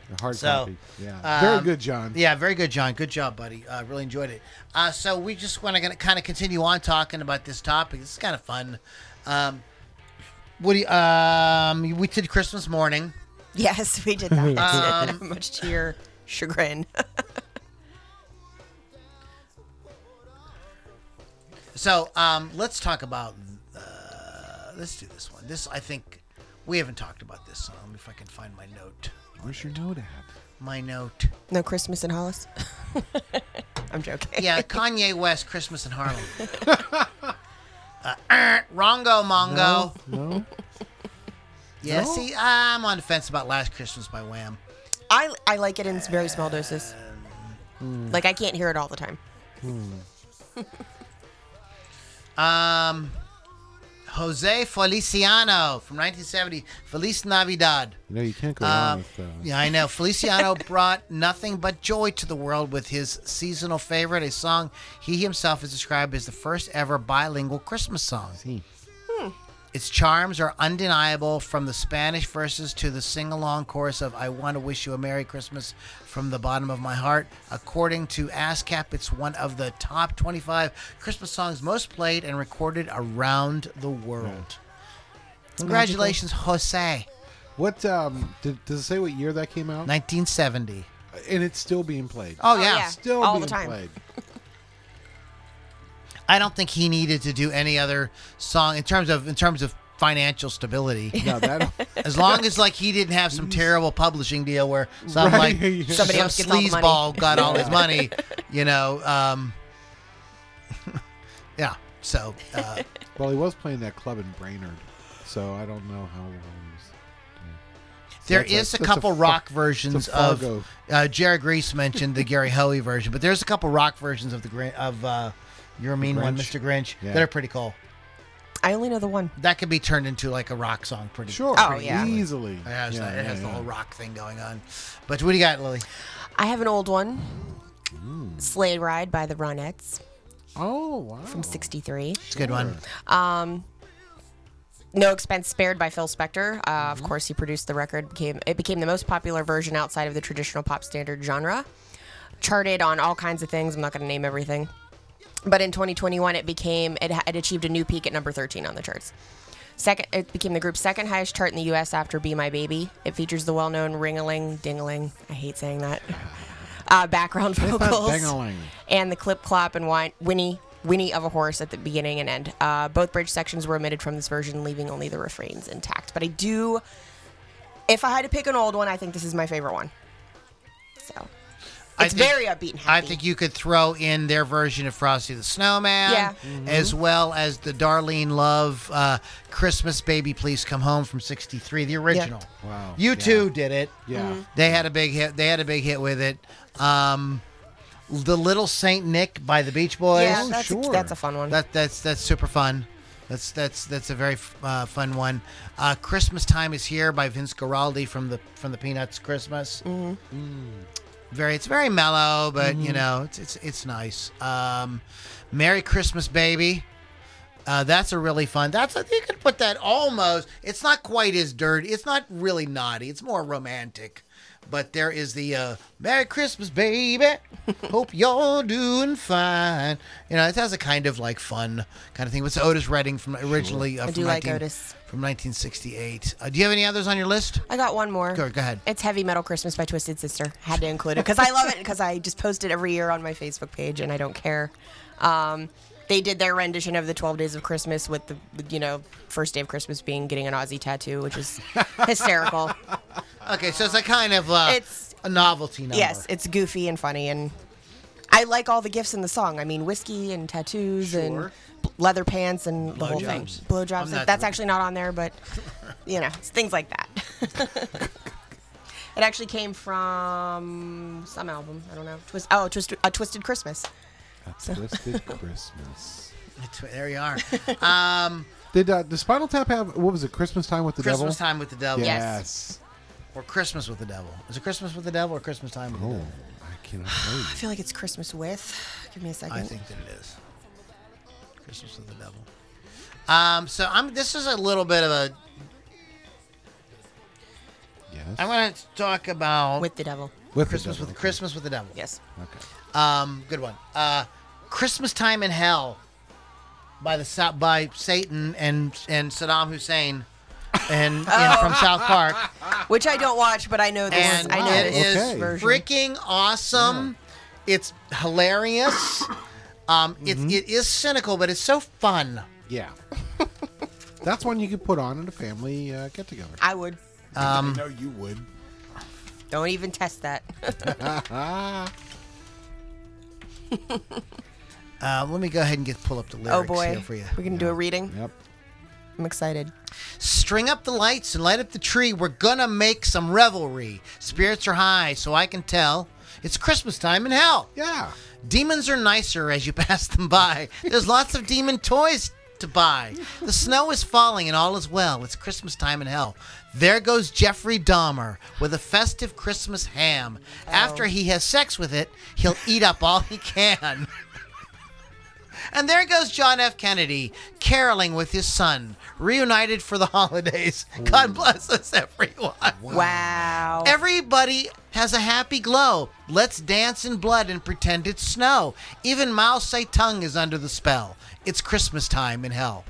The hard So, copy. Yeah. very um, good, John. Yeah, very good, John. Good job, buddy. Uh, really enjoyed it. Uh, so we just want to kind of continue on talking about this topic. This is kind of fun. Um, what do you, um, we did Christmas morning. Yes, we did that. Um, Much to your chagrin. So um, let's talk about. Uh, let's do this one. This I think we haven't talked about this song. Let me if I can find my note. Where's your note at? My note. no Christmas in Hollis. I'm joking. Yeah, Kanye West, Christmas in Harlem. Uh, er, Rongo Mongo. No. Yeah, No? see, I'm on the fence about Last Christmas by Wham. I I like it in very small doses. Like I can't hear it all the time. Um, Jose Feliciano from 1970, Feliz Navidad. You know you can't go wrong Um, with. Uh, yeah, I know. Feliciano brought nothing but joy to the world with his seasonal favorite, a song he himself has described as the first ever bilingual Christmas song. Its charms are undeniable from the Spanish verses to the sing along chorus of I Want to Wish You a Merry Christmas from the bottom of my heart. According to ASCAP, it's one of the top 25 Christmas songs most played and recorded around the world. Congratulations, Jose. What um did, does it say what year that came out? 1970. And it's still being played. Oh, Oh, yeah. yeah. Still all being the time. played. I don't think he needed to do any other song in terms of in terms of financial stability. No, that As long as like he didn't have some terrible publishing deal where some Right. like Somebody some else gets all the money. sleazeball got all his money, you know. Um, yeah. So uh, well, he was playing that club in Brainerd, so I don't know how long. He's, there That's a- is a, a couple Fa- rock versions of. Fargo. Uh, Jared Grease mentioned the Gary Hoey version, but there's a couple rock versions of the Grin- of uh, your mean one, Mr. Grinch, Yeah. that are pretty cool. I only know the one. That could be turned into like a rock song, pretty. Sure. Oh, pretty yeah. easily. Easily. It has, Yeah, that, it has yeah, the whole rock thing going on. But what do you got, Lily? I have an old one. Sleigh Ride by the Ronettes Oh wow. from '63. It's a good one. Um, No expense spared by Phil Spector. Uh, Of course, he produced the record. became It became the most popular version outside of the traditional pop standard genre. Charted on all kinds of things. I'm not going to name everything. But in 2021, it became it, achieved a new peak at number 13 on the charts. Second, it became the group's second highest chart in the U.S. after "Be My Baby." It features the well-known "Ring-a-ling, Ding-a-ling." I hate saying that. Uh, background vocals and the clip, clop, and whine, whinny, whinny of a horse at the beginning and end. Uh, both bridge sections were omitted from this version, leaving only the refrains intact. But I do, if I had to pick an old one, I think this is my favorite one. So it's think- very upbeat and I think you could throw in their version of Frosty the Snowman, Yeah. as well as the Darlene Love uh, "Christmas Baby Please Come Home" from '63, the original. Wow. You Yeah. two did it. Yeah. Mm-hmm. They had a big hit. They had a big hit with it. Um, the Little Saint Nick by the Beach Boys. yeah, Oh, that's, a, sure. that's a fun one. That that's that's super fun. That's that's that's a very uh, fun one. Uh, Christmas time is here by Vince Guaraldi from the from the Peanuts Christmas. Very, it's very mellow, but you know, it's it's it's nice. Um, Merry Christmas, baby. Uh, that's a really fun. That's a, you could put that almost. It's not quite as dirty. It's not really naughty. It's more romantic. But there is the uh, Merry Christmas, baby. Hope you're doing fine. You know, it has a kind of like fun kind of thing. It's Otis Redding from originally. Uh, I from do like 19 Otis. from 1968. Uh, do you have any others on your list? I got one more. Go, go ahead. It's Heavy Metal Christmas by Twisted Sister. Had to include it because I love it because I just post it every year on my Facebook page and I don't care. Um, they did their rendition of the 12 Days of Christmas with the, you know, first day of Christmas being getting an Ozzy tattoo, which is hysterical. Okay, so it's a kind of uh, It's- a novelty number. Yes, it's goofy and funny and I like all the gifts in the song. I mean, whiskey and tattoos Sure. and leather pants and the whole thing. Blowjobs. That's actually not on there, but you know, it's things like that. it actually came from some album. I don't know. Twist. Oh, Twist, a Twisted Christmas. Twisted Christmas. There you are. Um, Did uh, the Spinal Tap have what was it? Christmas time with the devil? Christmas devil. time with the devil. Yes. Yes. Or Christmas with the devil. Is it Christmas with the devil or Christmas time with the Oh, devil? I cannot tell you. I feel like it's Christmas with. Give me a second. I think that it is. Christmas with the devil. Um, so I'm. This is a little bit of a. Yes. I'm going to talk about with the devil. With the Christmas devil, with okay. Christmas with the devil. Yes. Okay. Um, good one. Uh, Christmas time in hell by the by Satan and and Saddam Hussein and you know, from South Park. Which I don't watch, but I know this. and I know it this is Okay. freaking awesome. It's hilarious. Um, it, it is cynical, but it's so fun. Yeah. That's one you could put on at a family uh, get together. I would. Um, know you would. Don't even test that. uh, let me go ahead and get pull up the lyrics oh boy. here for you. We're gonna do a reading. Yep. I'm excited. String up the lights and light up the tree. We're gonna make some revelry. Spirits are high, so I can tell it's Christmas time in hell. Yeah. Demons are nicer as you pass them by. There's lots of demon toys to buy. The snow is falling and all is well. It's Christmas time in hell. There goes Jeffrey Dahmer with a festive Christmas ham. After he has sex with it, he'll eat up all he can. And there goes John F. Kennedy caroling with his son, reunited for the holidays. God bless us, everyone. Wow. Everybody has a happy glow. Let's dance in blood and pretend it's snow. Even Mao Zedong is under the spell. It's Christmas time in hell.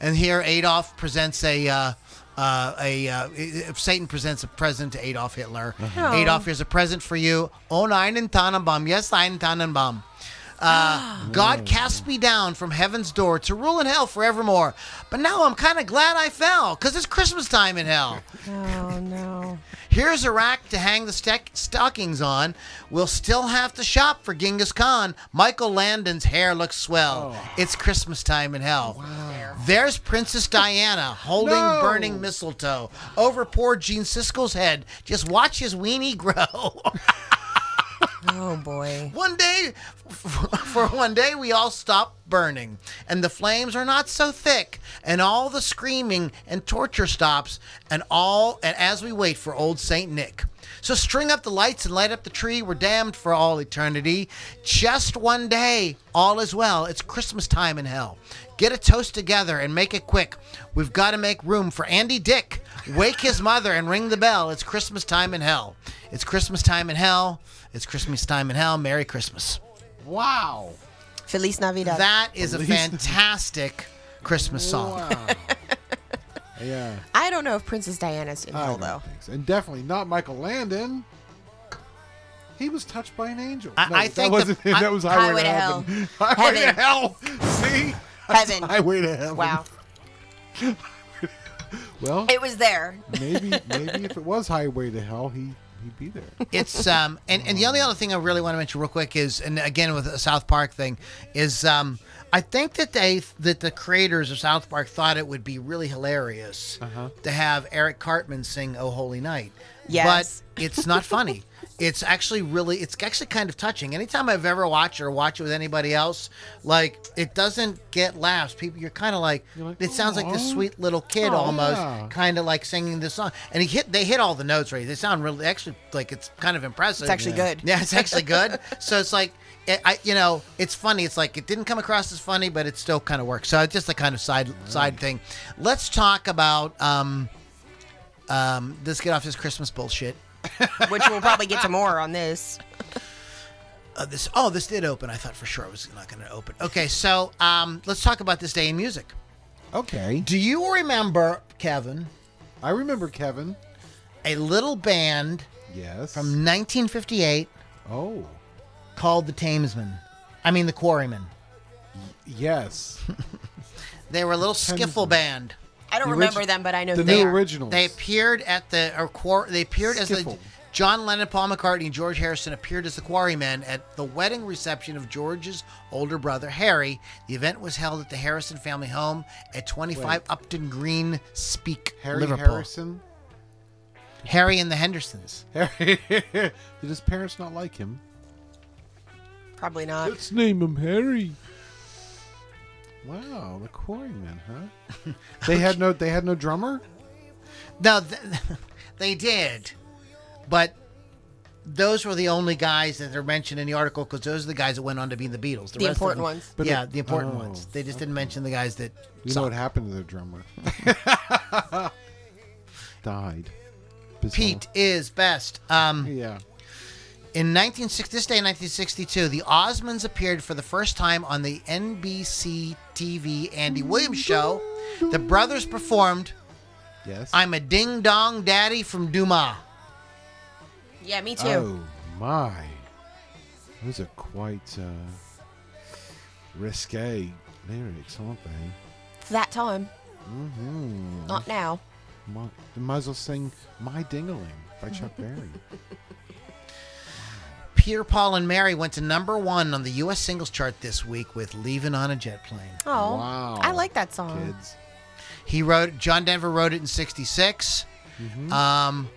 And here Adolf presents a. Uh, uh, a uh, Satan presents a present to Adolf Hitler. Adolf, here's a present for you. Oh, einen Tannenbaum. Yes, einen Tannenbaum. Uh, God cast me down from heaven's door to rule in hell forevermore. But now I'm kind of glad I fell, because it's Christmas time in hell. oh no. Here's a rack to hang the stack- stockings on. We'll still have to shop for Genghis Khan. Michael Landon's hair looks swell. It's Christmas time in hell. Wow. There's Princess Diana holding No. burning mistletoe over poor Gene Siskel's head. Just watch his weenie grow. Oh boy. one day, for one day, we all stop burning, and the flames are not so thick, and all the screaming and torture stops, and all, and as we wait for old Saint Nick. So string up the lights and light up the tree. We're damned for all eternity. Just one day, all is well. It's Christmas time in hell. Get a toast together and make it quick. We've got to make room for Andy Dick. Wake his mother and ring the bell. It's Christmas time in hell. It's Christmas time in hell. It's Christmas time in hell. Merry Christmas. Wow. Feliz Navidad. That is a Feliz- fantastic Christmas song. Wow. yeah. I don't know if Princess Diana's in I hell don't though. so. And definitely not Michael Landon. He was touched by an angel. I- no, I that think the- wasn't him. I- that was Highway, Highway to to Heaven. Highway to Hell. See? That's Heaven. Highway to Heaven. Wow. Well, It was there. maybe maybe if it was Highway to Hell, he he'd be there. it's um and, and the only other thing I really want to mention real quick is and again with the South Park thing is um I think that they that the creators of South Park thought it would be really hilarious Uh-huh. to have Eric Cartman sing "Oh Holy Night." Yes. But it's not funny. it's actually really it's actually kind of touching. Anytime I've ever watched or watch it with anybody else, like it doesn't get laughs. People you're kind of like, like, it sounds like this sweet little kid Oh, almost yeah. kind of like singing this song. And he hit they hit all the notes right. They sound really actually like it's kind of impressive. It's actually good. Yeah, it's actually good. so it's like, it, I you know, it's funny. It's like it didn't come across as funny, but it still kind of works. So it's just a kind of side side thing. Let's talk about um, um, let's get off this Christmas bullshit. Which we'll probably get to more on this. Uh, this oh, this did open. I thought for sure it was not going to open. Okay, so um, let's talk about this day in music. Okay. Do you remember Kevin? I remember Kevin. A little band Yes. from 1958 Oh. called the Tamesmen. I mean the Quarrymen. Yes. They were a little skiffle band. I don't The remember origi- them, but I know the who they new are. originals. They appeared at the or quar- they appeared as the Skiffle. John Lennon, Paul McCartney, and George Harrison appeared as the Quarrymen at the wedding reception of George's older brother Harry. The event was held at the Harrison family home at 25 Wait. Upton Green, Speke, Harry Liverpool. Harrison. Harry and the Hendersons. Harry. Did his parents not like him? Probably not. Let's name him Harry. Wow, the Quarrymen, huh? they had no. They had no drummer. No, th- they did, but those were the only guys that are mentioned in the article because those are the guys that went on to be in the Beatles. The rest of important them- ones. But yeah, it- the important oh. ones. They just didn't mention the guys that. You know what happened to their drummer? Died. Bizarre. Pete is best. Um, Yeah. In 1960, this day in 1962, the Osmonds appeared for the first time on the NBC TV Andy Williams show. The brothers performed Yes. "I'm a Ding Dong Daddy" from Dumas. Yeah, me too. Oh my! Those are quite uh, risque lyrics, aren't they? It's that time. Mm-hmm. Not now. My, they might as well sing "My Dingaling" by Chuck Berry. Peter, Paul, and Mary went to number one on the U.S. singles chart this week with "Leaving on a Jet Plane." Oh, Wow. I like that song. Kids. He wrote. John Denver wrote it in '66. Mm-hmm. Um,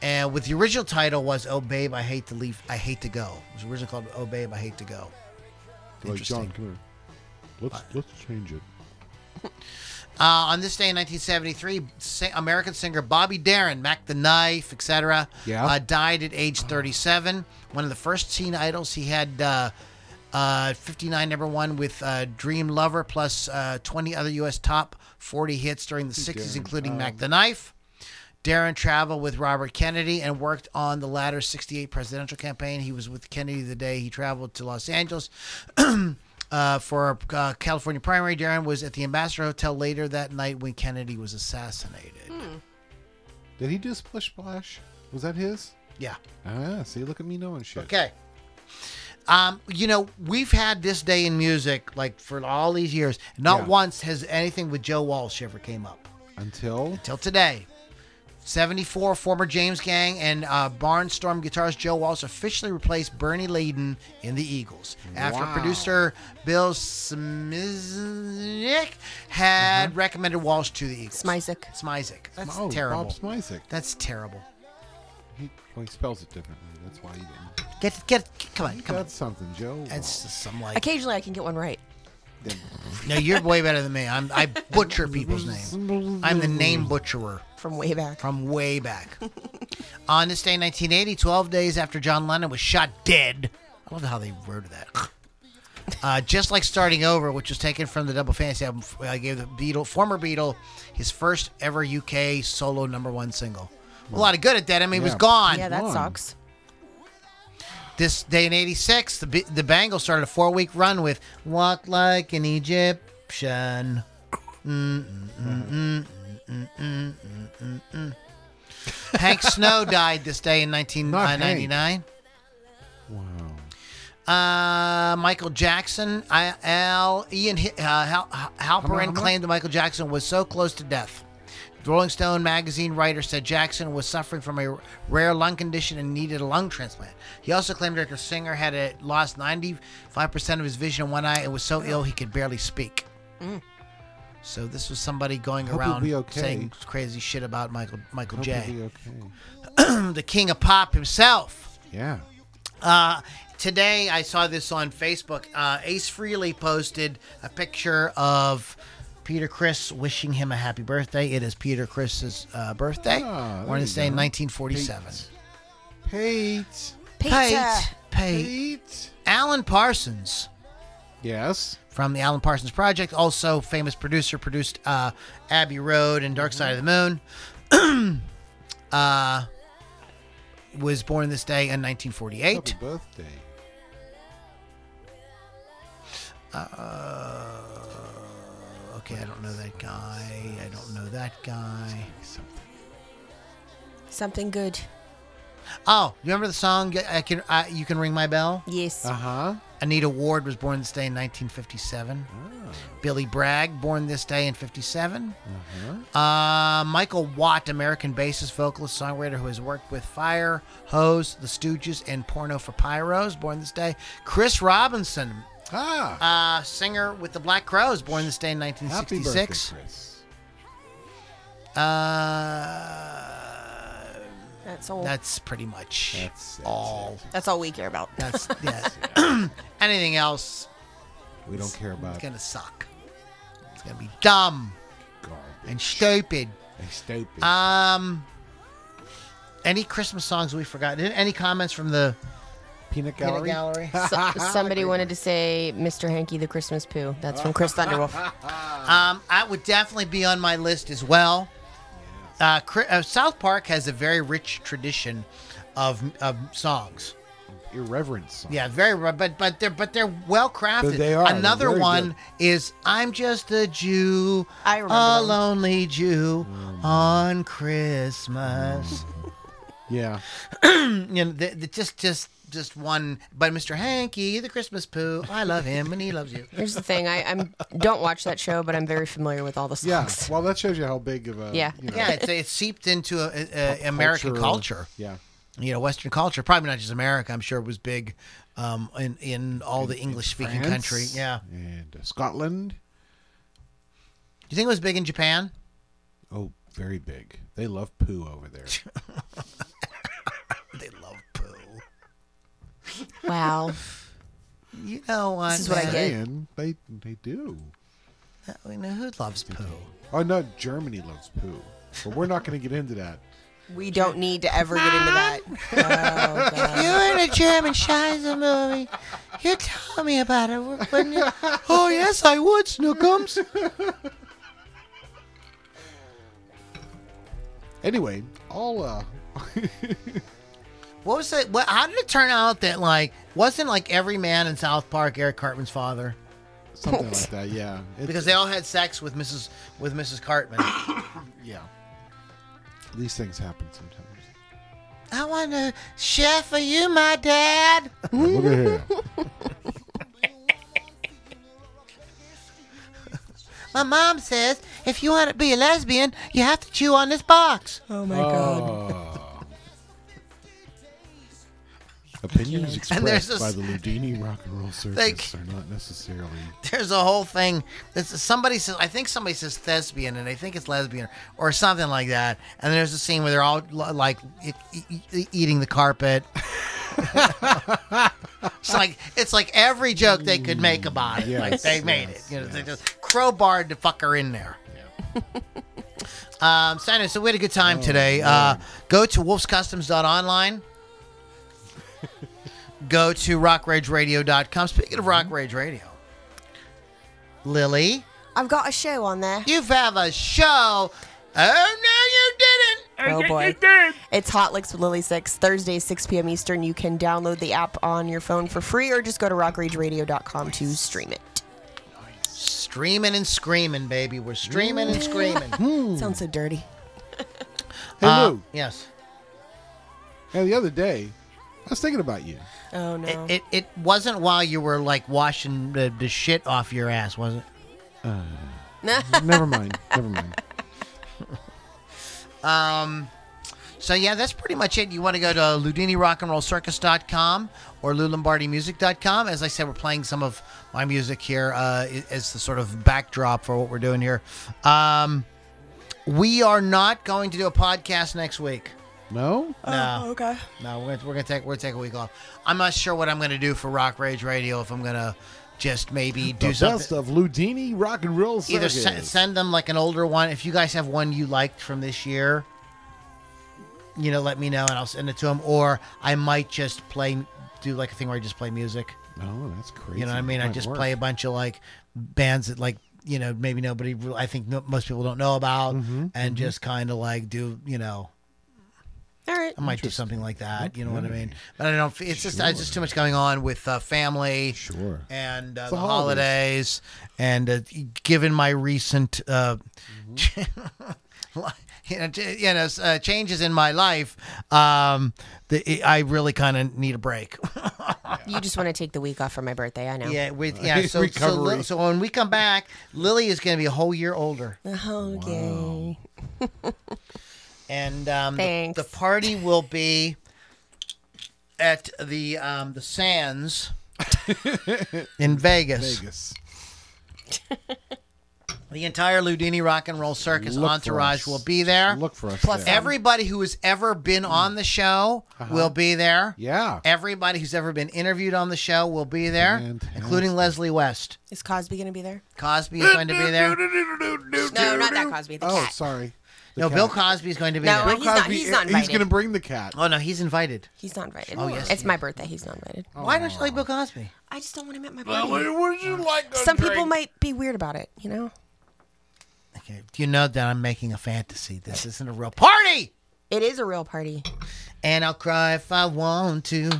and with the original title was "Oh Babe, I Hate to Leave, I Hate to Go." It was originally called "Oh Babe, I Hate to Go." Like John, come here. Let's let's change it. Uh, on this day in 1973, American singer Bobby Darin, Mack the Knife, etc., Yeah. uh, died at age 37. One of the first teen idols. He had uh, uh, 59 number one with uh, Dream Lover, plus uh, 20 other U.S. top 40 hits during the 60s, including Um, Mack the Knife. Darin traveled with Robert Kennedy and worked on the latter's 68 presidential campaign. He was with Kennedy the day he traveled to Los Angeles uh, for a uh, California primary. Darin was at the Ambassador Hotel later that night when Kennedy was assassinated. Did he do Splish Splash? Was that his? Yeah. Ah, see, look at me knowing shit. Okay. Um, you know, we've had this day in music like for all these years. Not Yeah. once has anything with Joe Walsh ever came up. Until till today. 74, former James Gang and uh, Barnstorm guitarist Joe Walsh officially replaced Bernie Leadon in the Eagles after Wow. producer Bill Smiznik had recommended Walsh to the Eagles. Smisek. Smizek. That's oh, terrible. Bob Smizek. That's terrible. He, well, he spells it differently. That's why he didn't. Get, get, come on, come on. That's something, Joe. That's just some like. Occasionally, I can get one right. Then- No, you're way better than me. I'm, I butcher people's names. I'm the name butcherer. From way back. from way back. On this day in 1980, 12 days after John Lennon was shot dead. I love how they wrote that. Uh, just like starting over, which was taken from the Double Fantasy album, uh, gave the Beatle, former Beatle, his first ever UK solo number one single. A lot of good at that. I mean, he was gone. Yeah, that on. sucks. This day in '86, the B- the Bangles started a four week run with "Walk Like an Egyptian." Hank Snow died this day in 1999. Wow. Uh, Michael Jackson, I, Al, Ian uh, Hal, Halperin claimed that Michael Jackson was so close to death. The Rolling Stone magazine writer said Jackson was suffering from a rare lung condition and needed a lung transplant. He also claimed that the singer had uh lost 95% of his vision in one eye and was so ill he could barely speak. So this was somebody going Hope around okay. saying crazy shit about Michael Michael Hope J, be okay. the king of pop himself. Yeah. Uh, today I saw this on Facebook. Uh, Ace Frehley posted a picture of Peter Criss wishing him a happy birthday. It is Peter Criss's uh, birthday. Ah, there Born you this day in 1947. Pete. Pizza. Pate, Pate. Pete. Alan Parsons Yes. from the Alan Parsons Project, also famous producer, produced uh, Abbey Road and Dark Side of the Moon. uh, was born this day in 1948. Happy birthday. Okay, I don't know that guy. I don't know that guy. Something Something good. Oh, you remember the song I can uh, you can ring my bell? Yes. Uh huh. Anita Ward was born this day in 1957. Billy Bragg born this day in 57. Uh, Michael Watt, American bassist, vocalist, songwriter who has worked with Fire, Hose, The Stooges, and Porno for Pyros, born this day. Chris Robinson, Ah. uh, singer with the Black Crowes, born this day in Happy birthday, 1966. Chris. Uh, That's all. that's pretty much That's- that's all. That's all we care about. That's yeah. Anything else We don't care about. It's gonna suck. It's gonna be dumb garbage. and stupid. Hey, stupid. Um, any Christmas songs we forgot? Any comments from the Peanut Peanut Gallery. Gallery? So- somebody wanted to say Mr. Hanky the Christmas Poo. That's from Chris Thunderwolf. Um, I would definitely be on my list as well. Uh, Chri- uh, South Park has a very rich tradition of, of songs. Irreverent song. Yeah, very, but but they're but they're well crafted. They are. Another one good. is "I'm just a Jew, I remember a them. lonely Jew Mm. on Christmas." Yeah. you know, the, the, just just just one. But Mr. Hanky, the Christmas poo, I love him and he loves you. Here's the thing. I I'm don't watch that show, but I'm very familiar with all the stuff. Yeah. Well, that shows you how big of a. Yeah. You know, Yeah, it's it's seeped into a, a, a American culture. Yeah. You know, Western culture. Probably not just America. I'm sure it was big um, in in all the English speaking France country. Yeah. And uh, Scotland. Do you think it was big in Japan? Oh, very big. They love poo over there. Wow. You know what? This is what I man? get. And they they do. We know who loves poo. Oh no, Germany loves poo. But we're not going to get into that. We don't need to ever get into that. Oh, God. You were in a German Scheiße movie. You tell me about it, wouldn't you? oh yes, I would, Snookums. Anyway, all uh What was it? What? How did it turn out that like wasn't like every man in South Park Eric Cartman's father? something like that. Yeah. It's- Because they all had sex with Mrs. with Mrs. Cartman. yeah. These things happen sometimes. I want to chef. Are you my dad? Look at here. My mom says if you want to be a lesbian, you have to chew on this box. Oh my God. Oh. Opinions expressed this- by the Loudini Rock and Roll Circus Like- are not necessarily. There's a whole thing. Somebody says, I think somebody says thespian, and I think it's lesbian or something like that. And there's a scene where they're all like e- e- eating the carpet. it's like it's like every joke they could make about it. like Yes, they made yes, it. You know, they just crowbarred the fucker in there. Um, so, we had a good time today. Uh, go to wolfscustoms.online. go to rockrageradio.com. Speaking of Rock Rage Radio, Lily, I've got a show on there. you have a show. Oh, no, you didn't. Oh boy. It's Hot Licks with Lily 6, Thursday, 6 p.m. Eastern. You can download the app on your phone for free or just go to rockrageradio.com to stream it. Streaming and screaming, baby. We're streaming and screaming. Sounds so dirty. Hey Uh, Lou, yes. and the other day, I was thinking about you. Oh no. It, it, it wasn't while you were like washing the, the shit off your ass, was it? Never mind. Never mind. Um, so yeah, that's pretty much it. You want to go to loudinirockandrollcircus.com or loulombardimusic.com. As I said, we're playing some of my music here uh, as the sort of backdrop for what we're doing here. Um, we are not going to do a podcast next week. No. No, okay. no, we're gonna, we're gonna take we're gonna take a week off. I'm not sure what I'm gonna do for Rock Rage Radio. If I'm gonna just maybe do the something. best of Loudini rock and roll either circus. se- send them like an older one. If you guys have one you liked from this year, you know, let me know and I'll send it to them. Or I might just play, do like a thing where I just play music. No, that's crazy. You know what I mean? I just work. play a bunch of like bands that like you know maybe nobody I think no, most people don't know about, Mm-hmm, and just kind of like do you know All right. I might do something like that. You know what I mean? But I don't. It's just it's just too much going on with uh, family Sure. and uh, the the holidays, and uh, given my recent, uh, you know, ch- you know, s- uh, changes in my life, um, the, I really kind of need a break. You just want to take the week off for my birthday, I know. yeah, with yeah. So, so, Recovery. Li- so when we come back, Lily is going to be a whole year older, Okay. And um, the, Thanks. the party will be at the um, the Sands in Vegas. Vegas. The entire Loudini Rock and Roll Circus Look entourage will be there. Look for us. Plus there. Everybody who has ever been on the show will be there. Yeah. Everybody who's ever been interviewed on the show will be there, Fantastic. including Leslie West. Is Cosby going to be there? Cosby is going to be there. No, not that Cosby. The Oh, cat. sorry. The No, cat. Bill Cosby is going to be No, there. he's eh, not- he's not invited. He's going to bring the cat. Oh no, he's invited. He's not invited. Oh, yes, It's he my birthday. He's not invited. Why don't you like Bill Cosby? I just don't want him at my party. would you like? Some people might be weird about it, you know? Okay, do you know that I'm making a fantasy? This isn't a real party. It is a real party. And I'll cry if I want to.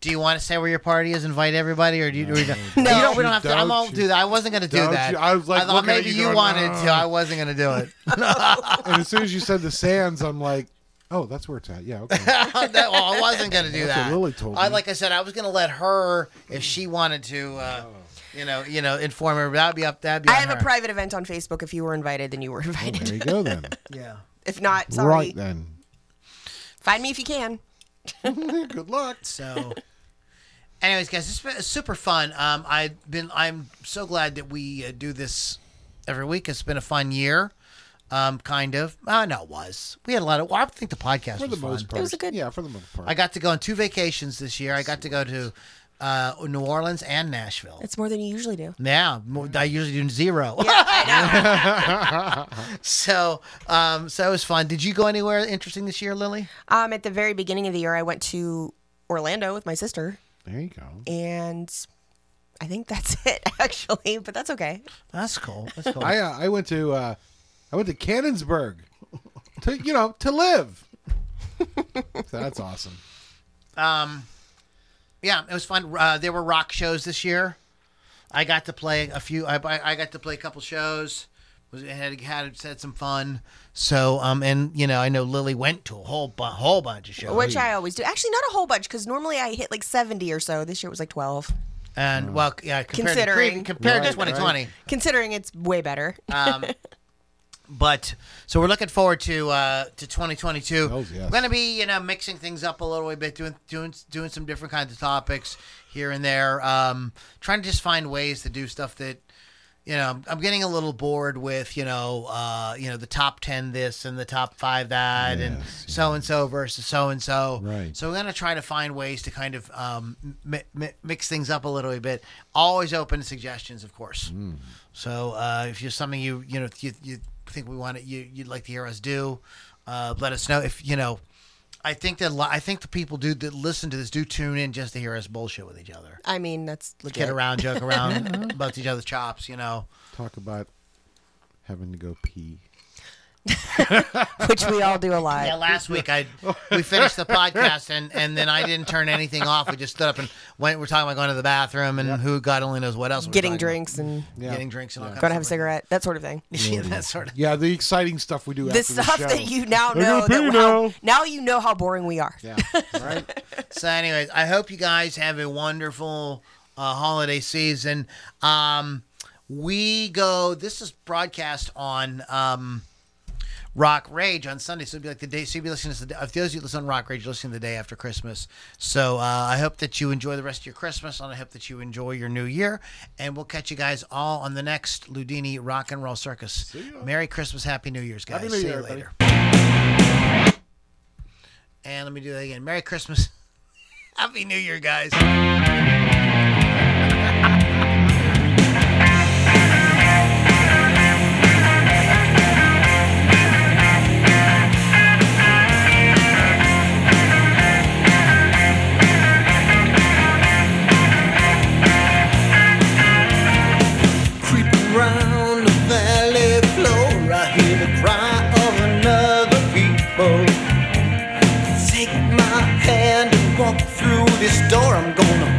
Do you want to say where your party is? Invite everybody, or do you? Or you don't, No. you don't. We don't have to. I'm Don't all do that. I wasn't going to do don't that. you- I was, like, I thought maybe you you going, wanted "No." to. I wasn't going to do it. And as soon as you said the sands, I'm like, oh, that's where it's at. Yeah. Okay. that, well, I wasn't going to do That's that. what Lily told I me. like I said, I was going to let her if she wanted to. Uh, you know, you know, inform her. That'd be up. That'd be. I on have a private event on Facebook. If you were invited, then you were invited. there you go then. Yeah. If not, sorry. Right then. Find me if you can. Good luck. So, anyways, guys, it's been super fun. Um, I've been. I'm so glad that we uh, do this every week. It's been a fun year. Um, kind of. Uh, no, it was. We had a lot of. Well, I think the podcast For the was fun. most part. was a good- Yeah, for the most part. I got to go on two vacations this year. I got to go to uh, New Orleans and Nashville. It's more than you usually do. Yeah, more- I usually do zero. I so, um, so it was fun. Did you go anywhere interesting this year, Lily? um, at the very beginning of the year, I went to Orlando with my sister, there you go. and I think that's it, actually. But that's okay. That's cool. That's cool. I uh, I went to uh, I went to Cannonsburg to you know to live. so that's awesome. Um, yeah, it was fun. Uh, there were rock shows this year. I got to play a few. I, I I got to play a couple shows. Was had had had some fun. So um and you know I know Lily went to a whole bu- whole bunch of shows. Which I always do. Actually, not a whole bunch, because normally I hit like 70 or so. This year it was like 12. and well yeah compared Considering. to pre- compared to Right, 2020. Considering it's way better. Um, but so we're looking forward to uh, to 2022. Oh, yes. We're going to be you know mixing things up a little bit, doing doing doing some different kinds of topics here and there. Um, trying to just find ways to do stuff that you know I'm- getting a little bored with you know uh, you know the top 10 this and the top 5 that and so and so versus so and so. Right. So we're going to try to find ways to kind of um, mi- mi- mix things up a little bit. Always open to suggestions, of course. Mm. So uh, if you're something you you know you, you think we want to, you you'd like to hear us do. Uh, let us know if you know. I think that lo- I think the people do that listen to this do tune in just to hear us bullshit with each other, I mean, that's legit. kid around, joke around, bust each other's chops. You know. Talk about having to go pee. which we all do a lot. Yeah, last week I we finished the podcast and and then I didn't turn anything off. We just stood up and went. We're talking about going to the bathroom and who God only knows what else. we were Getting talking drinks and. Yeah. getting drinks and all kinds going to have a cigarette, that sort of thing. yeah, that sort of. Yeah, the exciting stuff we do The after the stuff show. that you now know that how, now. now you know how boring we are. Yeah, right. So, anyways, I hope you guys have a wonderful uh, holiday season. Um, we go. This is broadcast on. Um, Rock Rage on Sunday, so it'd be like the day. So you'd be listening to this. If those of you listen on Rock Rage, you're listening the day after Christmas. So uh, I hope that you enjoy the rest of your Christmas, and I hope that you enjoy your New Year. And we'll catch you guys all on the next Loudini Rock and Roll Circus. Merry Christmas, Happy New Year's, guys. Happy New See Year, you later. And let me do that again. Merry Christmas, Happy New Year, guys. This door. I'm gonna